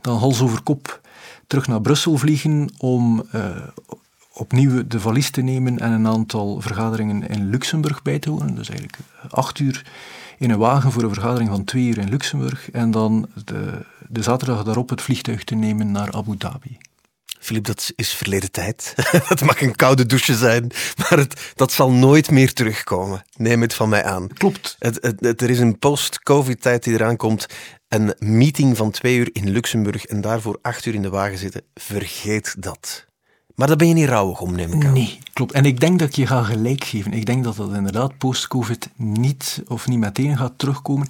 Dan hals over kop terug naar Brussel vliegen om opnieuw de valies te nemen en een aantal vergaderingen in Luxemburg bij te wonen. Dus eigenlijk acht uur in een wagen voor een vergadering van twee uur in Luxemburg. En dan de, de zaterdag daarop het vliegtuig te nemen naar Abu Dhabi. Filip, dat is verleden tijd. Het mag een koude douche zijn, maar het, dat zal nooit meer terugkomen. Neem het van mij aan. Klopt. Het, het, er is een post-COVID-tijd die eraan komt. Een meeting van twee uur in Luxemburg en daarvoor acht uur in de wagen zitten. Vergeet dat. Maar daar ben je niet rouwig om, neem ik aan. Nee, klopt. En ik denk dat je ga gelijk geven. Ik denk dat dat inderdaad post-COVID niet of niet meteen gaat terugkomen.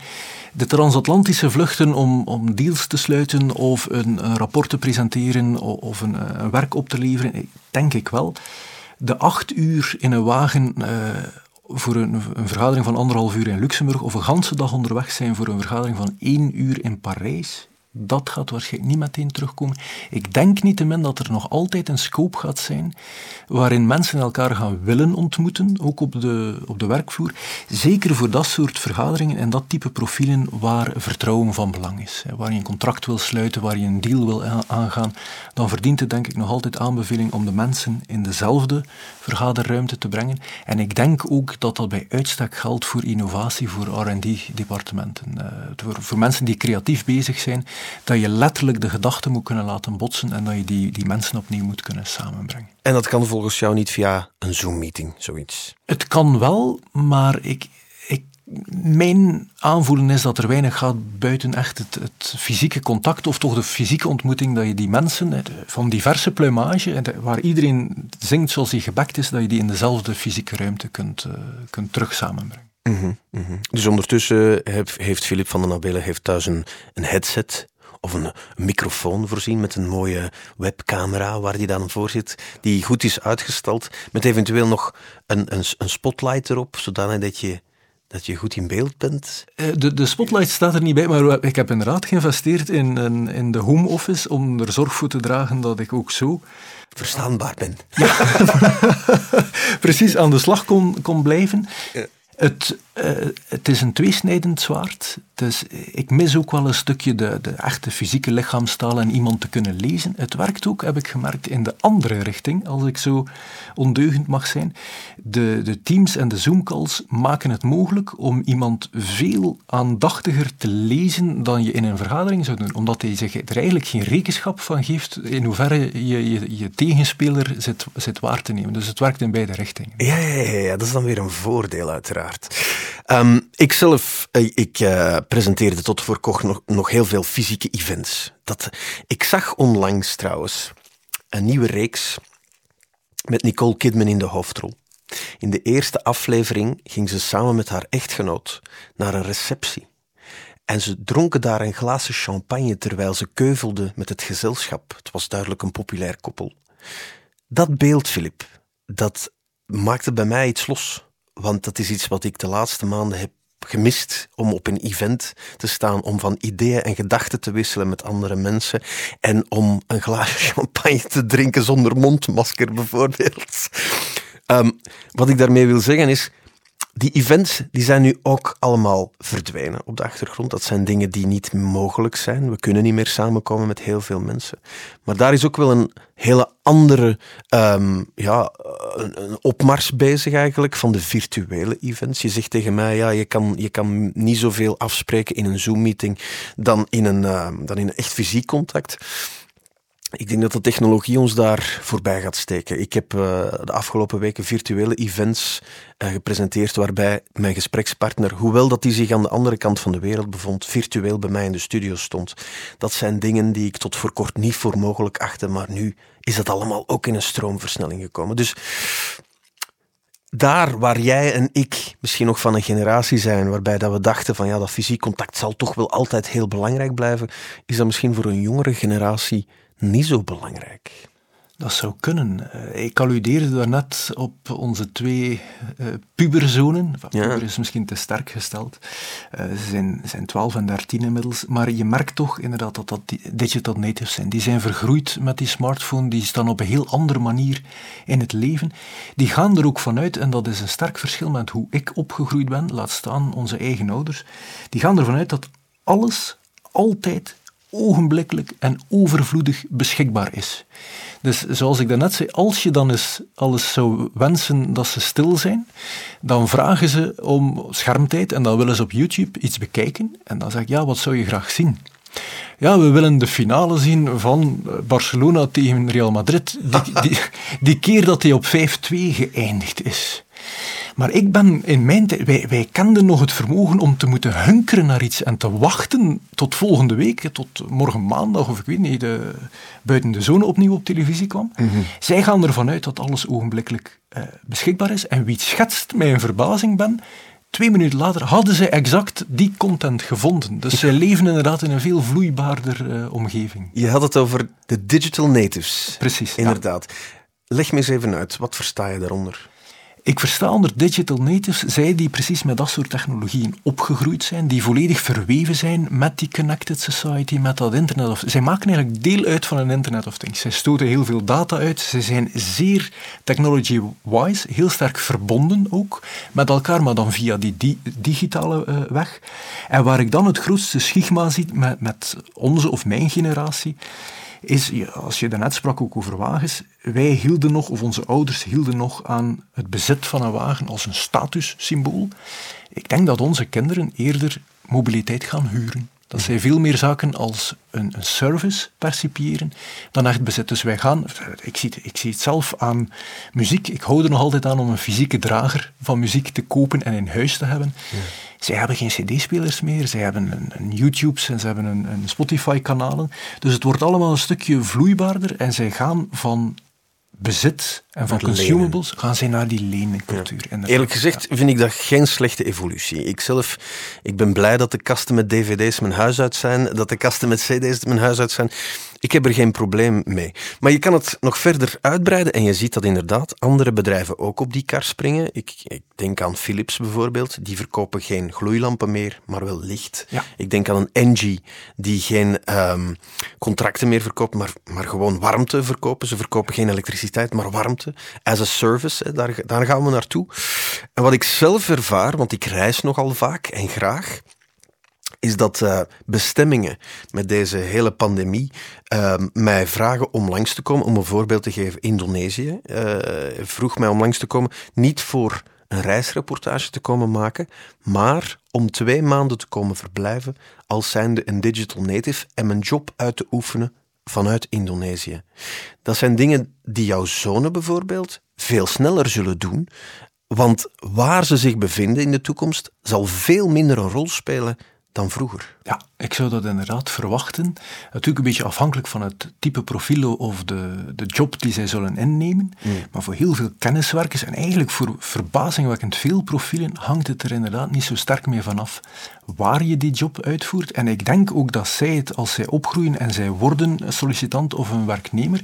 De transatlantische vluchten om, om deals te sluiten of een, rapport te presenteren of een, een, werk op te leveren, denk ik wel. De acht uur in een wagen uh, voor een, een, vergadering van anderhalf uur in Luxemburg of een ganse dag onderweg zijn voor een vergadering van één uur in Parijs dat gaat waarschijnlijk niet meteen terugkomen. Ik denk niettemin dat er nog altijd een scope gaat zijn waarin mensen elkaar gaan willen ontmoeten, ook op de, op de werkvloer. Zeker voor dat soort vergaderingen en dat type profielen waar vertrouwen van belang is. Waar je een contract wil sluiten, waar je een deal wil aangaan, dan verdient het denk ik nog altijd aanbeveling om de mensen in dezelfde vergaderruimte te brengen. En ik denk ook dat dat bij uitstek geldt voor innovatie, voor R&D-departementen. Uh, voor, voor mensen die creatief bezig zijn, dat je letterlijk de gedachten moet kunnen laten botsen en dat je die, die mensen opnieuw moet kunnen samenbrengen. En dat kan volgens jou niet via een Zoom-meeting, zoiets? Het kan wel, maar ik, ik, mijn aanvoelen is dat er weinig gaat buiten echt het, het, fysieke contact of toch de fysieke ontmoeting, dat je die mensen van diverse pluimage, waar iedereen zingt zoals hij gebekt is, dat je die in dezelfde fysieke ruimte kunt, uh, kunt terug samenbrengen. Mm -hmm, mm -hmm. Dus ondertussen heeft Filip van den Abelen heeft thuis een, een headset of een, microfoon voorzien met een mooie webcamera waar die dan voor zit, die goed is uitgestald, met eventueel nog een, een, een spotlight erop, zodanig dat je dat je goed in beeld bent? De, de spotlight staat er niet bij, maar ik heb inderdaad geïnvesteerd in, in, in de home office om er zorg voor te dragen dat ik ook zo verstaanbaar ben. Ja, precies aan de slag kon, kon blijven. Ja. Het, uh, het is een tweesnijdend zwaard. Dus ik mis ook wel een stukje de, de echte fysieke lichaamstaal en iemand te kunnen lezen. Het werkt ook, heb ik gemerkt, in de andere richting, als ik zo ondeugend mag zijn. De, de Teams en de Zoom-calls maken het mogelijk om iemand veel aandachtiger te lezen dan je in een vergadering zou doen, omdat hij zich er eigenlijk geen rekenschap van geeft in hoeverre je je, je tegenspeler zit, waar te nemen. Dus het werkt in beide richtingen. Ja, ja, ja. dat is dan weer een voordeel uiteraard. Um, ik zelf, ik uh, presenteerde tot voor kort nog, nog heel veel fysieke events. Dat, ik zag onlangs trouwens een nieuwe reeks met Nicole Kidman in de hoofdrol. In de eerste aflevering ging ze samen met haar echtgenoot naar een receptie. En ze dronken daar een glazen champagne terwijl ze keuvelden met het gezelschap. Het was duidelijk een populair koppel. Dat beeld, Filip, dat maakte bij mij iets los. Want dat is iets wat ik de laatste maanden heb gemist om op een event te staan, om van ideeën en gedachten te wisselen met andere mensen en om een glaasje champagne te drinken zonder mondmasker bijvoorbeeld. Um, wat ik daarmee wil zeggen is, die events die zijn nu ook allemaal verdwenen op de achtergrond. Dat zijn dingen die niet mogelijk zijn. We kunnen niet meer samenkomen met heel veel mensen. Maar daar is ook wel een hele andere um, ja, een, een, opmars bezig eigenlijk van de virtuele events. Je zegt tegen mij, ja, je kan, je kan niet zoveel afspreken in een Zoom-meeting dan, in een, uh, dan in een echt fysiek contact. Ik denk dat de technologie ons daar voorbij gaat steken. Ik heb uh, de afgelopen weken virtuele events uh, gepresenteerd waarbij mijn gesprekspartner, hoewel dat hij zich aan de andere kant van de wereld bevond, virtueel bij mij in de studio stond. Dat zijn dingen die ik tot voor kort niet voor mogelijk achtte, maar nu is dat allemaal ook in een stroomversnelling gekomen. Dus daar waar jij en ik misschien nog van een generatie zijn, waarbij dat we dachten van ja, dat fysiek contact zal toch wel altijd heel belangrijk blijven, is dat misschien voor een jongere generatie niet zo belangrijk. Dat zou kunnen. Eh, ik alludeerde daarnet op onze twee uh, puberzonen. Puber is misschien te sterk gesteld. Uh, ze zijn, zijn 12 en 13 inmiddels. Maar je merkt toch inderdaad dat dat digital natives zijn. Die zijn vergroeid met die smartphone. Die staan op een heel andere manier in het leven. Die gaan er ook vanuit, en dat is een sterk verschil met hoe ik opgegroeid ben, laat staan onze eigen ouders. Die gaan ervan uit dat alles altijd ogenblikkelijk en overvloedig beschikbaar is. Dus zoals ik daarnet zei, als je dan eens alles zou wensen dat ze stil zijn, dan vragen ze om schermtijd en dan willen ze op YouTube iets bekijken. En dan zeg ik, ja, wat zou je graag zien? Ja, we willen de finale zien van Barcelona tegen Real Madrid. Die, die, die keer dat hij op 5-2 geëindigd is. Maar ik ben in mijn tijd, wij, wij kenden nog het vermogen om te moeten hunkeren naar iets en te wachten tot volgende week, tot morgen maandag of ik weet niet, de, buiten de zone opnieuw op televisie kwam. Mhm. Zij gaan ervan uit dat alles ogenblikkelijk uh, beschikbaar is. En wie schetst mijn verbazing ben, twee minuten later hadden zij exact die content gevonden. Dus zij leven inderdaad in een veel vloeibaarder uh, omgeving. Je had het over de digital natives. Precies. Inderdaad. Leg me eens even uit, wat versta je daaronder? Ik versta onder digital natives zij die precies met dat soort technologieën opgegroeid zijn, die volledig verweven zijn met die connected society, met dat internet of Zij maken eigenlijk deel uit van een internet of things. Zij stoten heel veel data uit, ze zijn zeer technology-wise, heel sterk verbonden ook met elkaar, maar dan via die, digitale uh, weg. En waar ik dan het grootste schigma zie met, met onze of mijn generatie, is, als je daarnet sprak ook over wagens, wij hielden nog, of onze ouders hielden nog aan het bezit van een wagen als een statussymbool. Ik denk dat onze kinderen eerder mobiliteit gaan huren. Dat zij veel meer zaken als een, een, service percipiëren dan echt bezit. Dus wij gaan, ik zie, ik zie het zelf aan muziek. Ik hou er nog altijd aan om een fysieke drager van muziek te kopen en in huis te hebben. Ja. Zij hebben geen cd-spelers meer, zij hebben een, een YouTube's en ze hebben een, een Spotify-kanalen. Dus het wordt allemaal een stukje vloeibaarder en zij gaan van bezit en van consumables gaan zij naar die lenencultuur. Ja. Eerlijk gezegd vind ik dat geen slechte evolutie. Ik zelf, ik ben blij dat de kasten met dvd's mijn huis uit zijn, dat de kasten met cd's mijn huis uit zijn. Ik heb er geen probleem mee. Maar je kan het nog verder uitbreiden en je ziet dat inderdaad andere bedrijven ook op die kar springen. Ik, ik denk aan Philips bijvoorbeeld, die verkopen geen gloeilampen meer, maar wel licht. Ja. Ik denk aan een Engie, die geen um, contracten meer verkoopt, maar, maar gewoon warmte verkopen. Ze verkopen geen elektriciteit, maar warmte. As a service, hè, daar, daar gaan we naartoe. En wat ik zelf ervaar, want ik reis nogal vaak en graag, is dat uh, bestemmingen met deze hele pandemie uh, mij vragen om langs te komen. Om een voorbeeld te geven, Indonesië uh, vroeg mij om langs te komen, niet voor een reisreportage te komen maken, maar om twee maanden te komen verblijven als zijnde een digital native en mijn job uit te oefenen vanuit Indonesië. Dat zijn dingen die jouw zonen bijvoorbeeld veel sneller zullen doen, want waar ze zich bevinden in de toekomst zal veel minder een rol spelen dan vroeger. Ja, ik zou dat inderdaad verwachten. Natuurlijk een beetje afhankelijk van het type profiel of de, de job die zij zullen innemen. Mm. Maar voor heel veel kenniswerkers en eigenlijk voor verbazingwekkend veel profielen hangt het er inderdaad niet zo sterk mee vanaf waar je die job uitvoert. En ik denk ook dat zij het, als zij opgroeien en zij worden een sollicitant of een werknemer,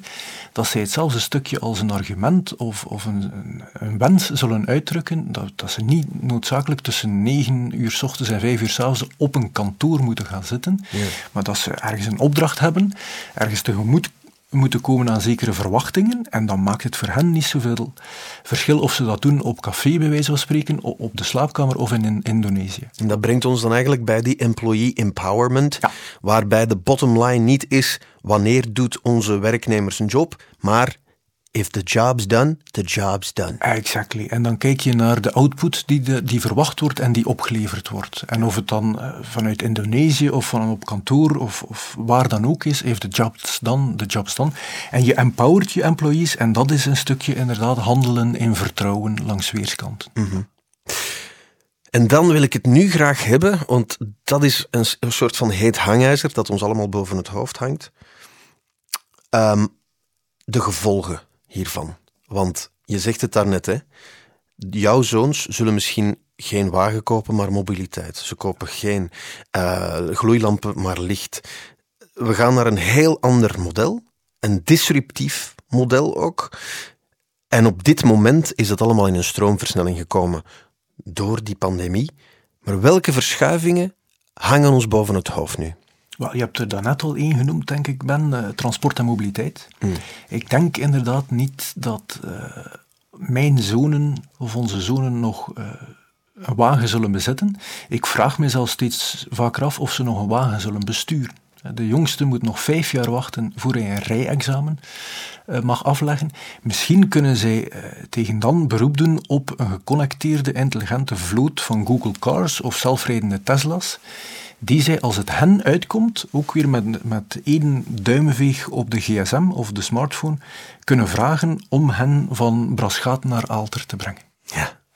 dat zij het zelfs een stukje als een argument of, of een, een, een wens zullen uitdrukken, dat, dat ze niet noodzakelijk tussen negen uur s ochtends en vijf uur s avonds op een kantoor moeten gaan zitten, maar dat ze ergens een opdracht hebben, ergens tegemoet moeten komen aan zekere verwachtingen. En dan maakt het voor hen niet zoveel verschil of ze dat doen op café, bij wijze van spreken, op de slaapkamer of in, Indonesië. En dat brengt ons dan eigenlijk bij die employee empowerment, waarbij de bottom line niet is wanneer doet onze werknemer zijn job, maar If the job's done, the job's done. Exactly. En dan kijk je naar de output die, de, die verwacht wordt en die opgeleverd wordt. En of het dan uh, vanuit Indonesië of van op kantoor of, of waar dan ook is, if the job's done, the job's done. En je empowert je employees en dat is een stukje inderdaad handelen in vertrouwen langs weerskant. Mm -hmm. En dan wil ik het nu graag hebben, want dat is een, een soort van heet hangijzer dat ons allemaal boven het hoofd hangt. Um, de gevolgen hiervan. Want je zegt het daarnet, hè. Jouw zoons zullen misschien geen wagen kopen, maar mobiliteit. Ze kopen geen uh, gloeilampen, maar licht. We gaan naar een heel ander model. Een disruptief model ook. En op dit moment is dat allemaal in een stroomversnelling gekomen door die pandemie. Maar welke verschuivingen hangen ons boven het hoofd nu? Je hebt er daarnet al één genoemd, denk ik, Ben, uh, transport en mobiliteit. Hmm. Ik denk inderdaad niet dat uh, mijn zonen of onze zonen nog uh, een wagen zullen bezitten. Ik vraag me zelfs steeds vaker af of ze nog een wagen zullen besturen. De jongste moet nog vijf jaar wachten voor hij een rijexamen mag afleggen. Misschien kunnen zij tegen dan beroep doen op een geconnecteerde intelligente vloot van Google Cars of zelfrijdende Tesla's die zij, als het hen uitkomt, ook weer met, met één duimveeg op de gsm of de smartphone, kunnen vragen om hen van Braschaat naar Aalter te brengen.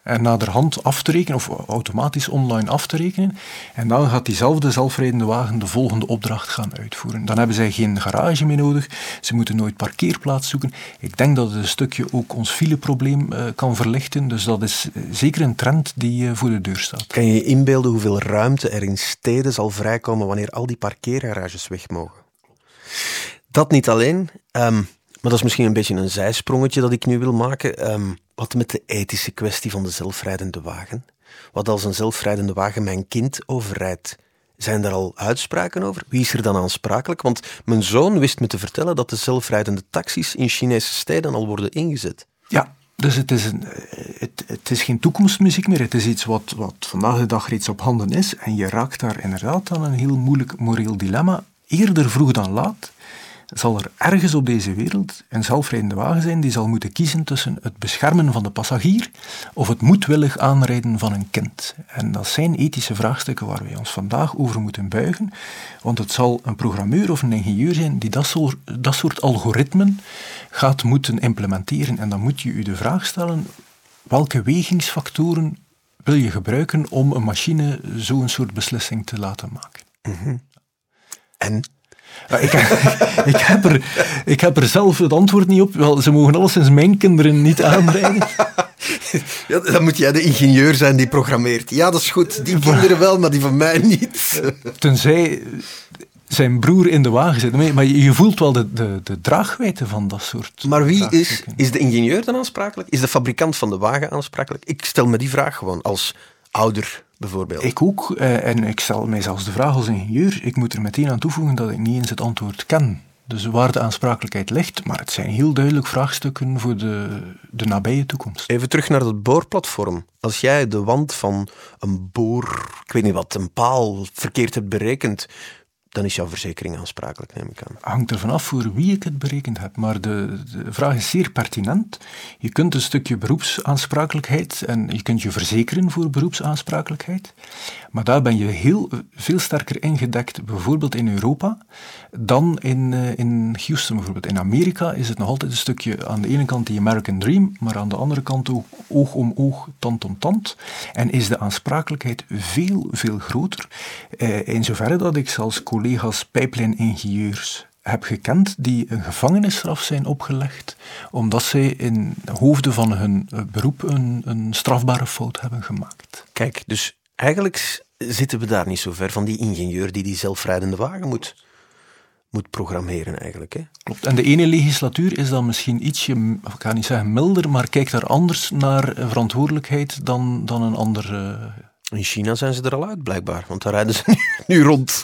En naderhand af te rekenen, of automatisch online af te rekenen. En dan gaat diezelfde zelfrijdende wagen de volgende opdracht gaan uitvoeren. Dan hebben zij geen garage meer nodig, ze moeten nooit parkeerplaats zoeken. Ik denk dat het een stukje ook ons fileprobleem uh, kan verlichten, dus dat is eh, zeker een trend die voor de deur staat. Kan je je inbeelden hoeveel ruimte er in steden zal vrijkomen wanneer al die parkeergarages weg mogen? Dat niet alleen, um, maar dat is misschien een beetje een zijsprongetje dat ik nu wil maken. Um, wat met de ethische kwestie van de zelfrijdende wagen? Wat als een zelfrijdende wagen mijn kind overrijdt? Zijn er al uitspraken over? Wie is er dan aansprakelijk? Want mijn zoon wist me te vertellen dat de zelfrijdende taxis in Chinese steden al worden ingezet. Ja, dus het is, een, het, het, is geen toekomstmuziek meer. Het is iets wat, wat vandaag de dag reeds op handen is. En je raakt daar inderdaad aan een heel moeilijk moreel dilemma. Eerder vroeg dan laat zal er ergens op deze wereld een zelfrijdende wagen zijn die zal moeten kiezen tussen het beschermen van de passagier of het moedwillig aanrijden van een kind. En dat zijn ethische vraagstukken waar wij ons vandaag over moeten buigen, want het zal een programmeur of een ingenieur zijn die dat soort, dat soort algoritmen gaat moeten implementeren. En dan moet je je de vraag stellen, welke wegingsfactoren wil je gebruiken om een machine zo'n soort beslissing te laten maken? Mhm. En ik, ik, heb er, ik heb er zelf het antwoord niet op. Wel, ze mogen alleszins mijn kinderen niet aanrijden. Ja, dan moet jij de ingenieur zijn die programmeert. Ja, dat is goed. Die kinderen wel, maar die van mij niet. Tenzij zijn broer in de wagen zit. Maar je voelt wel de, de, de draagwijte van dat soort. Maar wie is, is de ingenieur dan aansprakelijk? Is de fabrikant van de wagen aansprakelijk? Ik stel me die vraag gewoon als ouder bijvoorbeeld. Ik ook. Eh, en ik stel mij zelfs de vraag als ingenieur. Ik moet er meteen aan toevoegen dat ik niet eens het antwoord ken. Dus waar de aansprakelijkheid ligt, maar het zijn heel duidelijk vraagstukken voor de, de nabije toekomst. Even terug naar het boorplatform. Als jij de wand van een boor, ik weet niet wat, een paal verkeerd hebt berekend, dan is jouw verzekering aansprakelijk, neem ik aan. Hangt er vanaf voor wie ik het berekend heb, maar de, de, vraag is zeer pertinent. Je kunt een stukje beroepsaansprakelijkheid en je kunt je verzekeren voor beroepsaansprakelijkheid, maar daar ben je heel veel sterker ingedekt, bijvoorbeeld in Europa, dan in, uh, in Houston bijvoorbeeld. In Amerika is het nog altijd een stukje aan de ene kant die American Dream, maar aan de andere kant ook oog om oog, tand om tand. En is de aansprakelijkheid veel, veel groter. Uh, in zoverre dat ik zelfs collega's pijplijningenieurs heb gekend die een gevangenisstraf zijn opgelegd omdat zij in hoofden van hun eh, beroep een, een strafbare fout hebben gemaakt. Kijk, dus eigenlijk zitten we daar niet zo ver van die ingenieur die die zelfrijdende wagen moet, moet programmeren eigenlijk. Hè? Klopt. En de ene legislatuur is dan misschien ietsje, ik ga niet zeggen milder, maar kijkt daar anders naar verantwoordelijkheid dan, dan een andere... In China zijn ze er al uit, blijkbaar, want daar rijden ze nu, nu rond.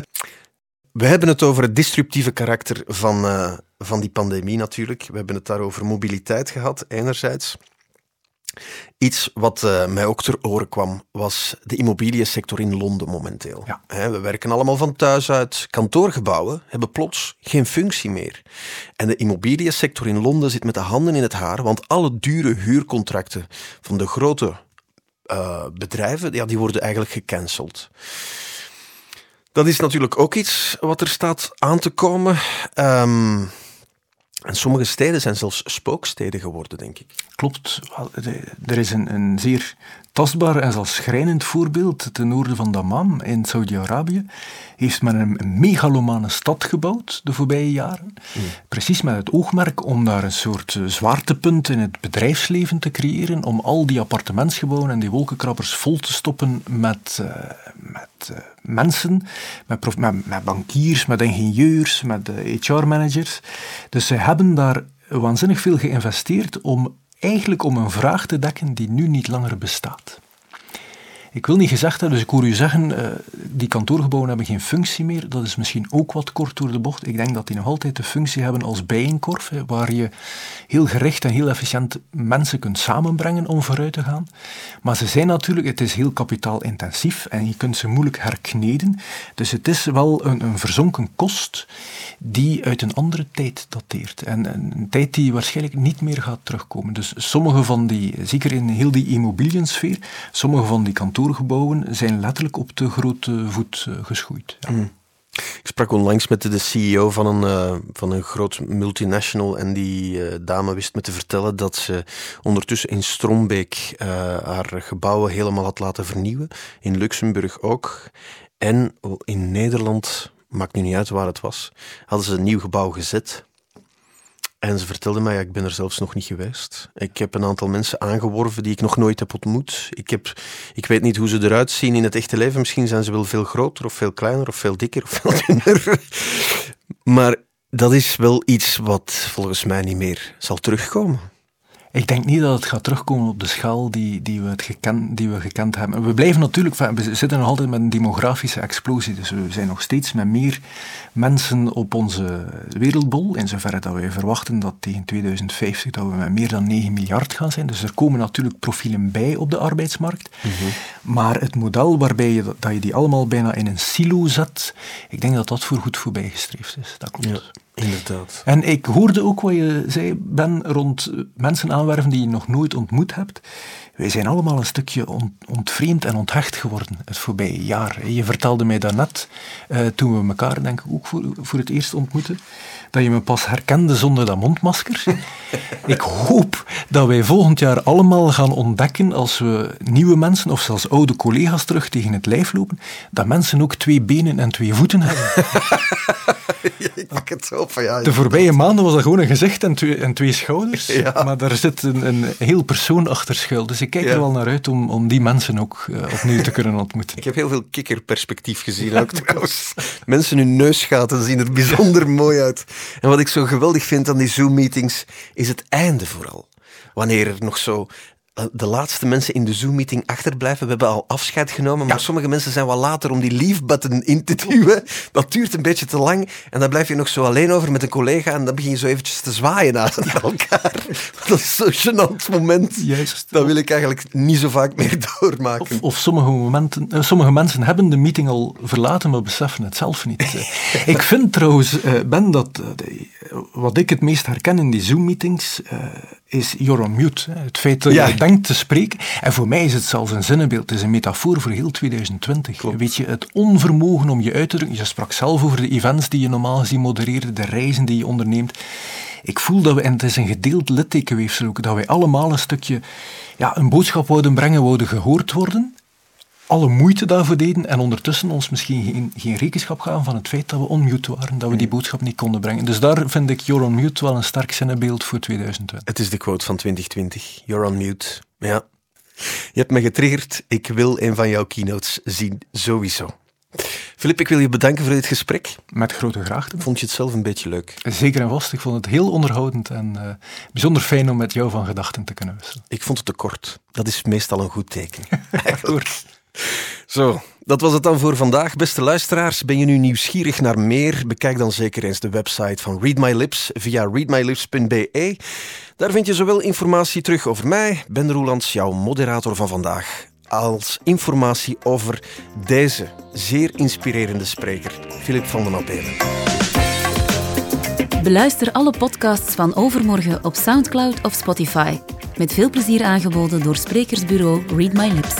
we hebben het over het disruptieve karakter van, uh, van die pandemie natuurlijk. We hebben het daar over mobiliteit gehad, enerzijds. Iets wat uh, mij ook ter oren kwam, was de immobiliënsector in Londen momenteel. Ja. we werken allemaal van thuis uit. Kantoorgebouwen hebben plots geen functie meer. En de immobiliënsector in Londen zit met de handen in het haar, want alle dure huurcontracten van de grote uh, bedrijven, ja, die worden eigenlijk gecanceld. Dat is natuurlijk ook iets wat er staat aan te komen. Um, en sommige steden zijn zelfs spooksteden geworden, denk ik. Klopt. Er is een, een zeer tastbaar en zelfs schrijnend voorbeeld. Ten noorden van Dammam in Saudi-Arabië heeft men een, megalomane stad gebouwd de voorbije jaren. Hmm. Precies met het oogmerk om daar een soort eh, zwaartepunt in het bedrijfsleven te creëren. Om al die appartementsgebouwen en die wolkenkrabbers vol te stoppen met, uh, met uh, mensen, met, met, met, bankiers, met ingenieurs, met HR-managers. Dus ze hebben daar waanzinnig veel geïnvesteerd om eigenlijk om een vraag te dekken die nu niet langer bestaat. Ik wil niet gezegd hebben, dus ik hoor u zeggen, uh, die kantoorgebouwen hebben geen functie meer. Dat is misschien ook wat kort door de bocht. Ik denk dat die nog altijd de functie hebben als bijenkorf, waar je heel gericht en heel efficiënt mensen kunt samenbrengen om vooruit te gaan. Maar ze zijn natuurlijk, het is heel kapitaalintensief en je kunt ze moeilijk herkneden. Dus het is wel een, een verzonken kost die uit een andere tijd dateert. En een tijd die waarschijnlijk niet meer gaat terugkomen. Dus sommige van die, zeker in heel die immobiliënsfeer, sommige van die kantoren kantoorgebouwen zijn letterlijk op de grote voet uh, geschoeid. Ja. Mm. Ik sprak onlangs met de CEO van een, uh, van een groot multinational en die uh, dame wist me te vertellen dat ze ondertussen in Strombeek haar gebouwen helemaal had laten vernieuwen. In Luxemburg ook. En in Nederland, maakt nu niet uit waar het was, hadden ze een nieuw gebouw gezet. En ze vertelde mij, ja, ik ben er zelfs nog niet geweest. Ik heb een aantal mensen aangeworven die ik nog nooit heb ontmoet. Ik, heb, ik weet niet hoe ze eruit zien in het echte leven. Misschien zijn ze wel veel groter of veel kleiner of veel dikker of veel dunner. Maar dat is wel iets wat volgens mij niet meer zal terugkomen. Ik denk niet dat het gaat terugkomen op de schaal die, die, we, het gekend, die we gekend hebben. We blijven natuurlijk, we zitten nog altijd met een demografische explosie. Dus we zijn nog steeds met meer mensen op onze wereldbol. In zoverre dat wij verwachten dat tegen 2050 dat we met meer dan 9 miljard gaan zijn. Dus er komen natuurlijk profielen bij op de arbeidsmarkt. Mhm. Maar het model waarbij je, dat je die allemaal bijna in een silo zet, ik denk dat dat voor goed voorbijgestreefd is. Dat klopt. Ja. Inderdaad. En ik hoorde ook wat je zei, Ben, rond mensen aanwerven die je nog nooit ontmoet hebt. Wij zijn allemaal een stukje ontvreemd en onthecht geworden het voorbije jaar. Je vertelde mij daarnet, uh, toen we elkaar denk ik ook voor, voor het eerst ontmoetten, dat je me pas herkende zonder dat mondmasker. ik hoop dat wij volgend jaar allemaal gaan ontdekken, als we nieuwe mensen of zelfs oude collega's terug tegen het lijf lopen, dat mensen ook twee benen en twee voeten hebben. ik pak het op. Ja, de voorbije maanden was dat gewoon een gezicht en twee, en twee schouders. Maar daar zit een, een heel persoon achter schuil. Dus ik kijk er wel naar uit om, om die mensen ook uh, opnieuw te kunnen ontmoeten. Ik heb heel veel kikkerperspectief gezien ook trouwens. Mensen hun neusgaten zien er bijzonder mooi uit. En wat ik zo geweldig vind aan die Zoom-meetings, is het einde vooral. Wanneer er nog zo de laatste mensen in de Zoom-meeting achterblijven. We hebben al afscheid genomen, maar sommige mensen zijn wel later om die leave-button in te duwen. Dat duurt een beetje te lang en dan blijf je nog zo alleen over met een collega en dan begin je zo eventjes te zwaaien naar elkaar. Dat is zo'n gênant moment. Juist. Dat wil ik eigenlijk niet zo vaak meer doormaken. Of, of sommige, momenten, uh, sommige mensen hebben de meeting al verlaten, maar beseffen het zelf niet. ik vind trouwens, uh, Ben, dat wat ik het meest herken in die Zoom-meetings is you're on mute. Het feit dat je denkt te spreken. En voor mij is het zelfs een zinnenbeeld. Het is een metafoor voor heel 2020. Weet je, het onvermogen om je uit te drukken. Je sprak zelf over de events die je normaal gezien modereerde, de reizen die je onderneemt. Ik voel dat we, en het is een gedeeld littekenweefsel ook, dat wij allemaal een stukje ja, een boodschap wouden brengen, wouden gehoord worden alle moeite daarvoor deden en ondertussen ons misschien geen, geen rekenschap gaven van het feit dat we onmute waren, dat we die boodschap niet konden brengen. Dus daar vind ik You're on Mute wel een sterk zinnenbeeld voor 2020. Het is de quote van 2020. You're on mute. Ja. Je hebt me getriggerd. Ik wil een van jouw keynotes zien, sowieso. Filip, ik wil je bedanken voor dit gesprek. Met grote graagte. Vond je het zelf een beetje leuk? Zeker en vast. Ik vond het heel onderhoudend en uh, bijzonder fijn om met jou van gedachten te kunnen wisselen. Ik vond het te kort. Dat is meestal een goed teken. Goed. Zo, Dat was het dan voor vandaag. Beste luisteraars, ben je nu nieuwsgierig naar meer? Bekijk dan zeker eens de website van Read My Lips via readmylips.be. Daar vind je zowel informatie terug over mij, Ben Roelands, jouw moderator van vandaag, als informatie over deze zeer inspirerende spreker, Philip van den Apelen. Beluister alle podcasts van Overmorgen op Soundcloud of Spotify. Met veel plezier aangeboden door sprekersbureau Read My Lips.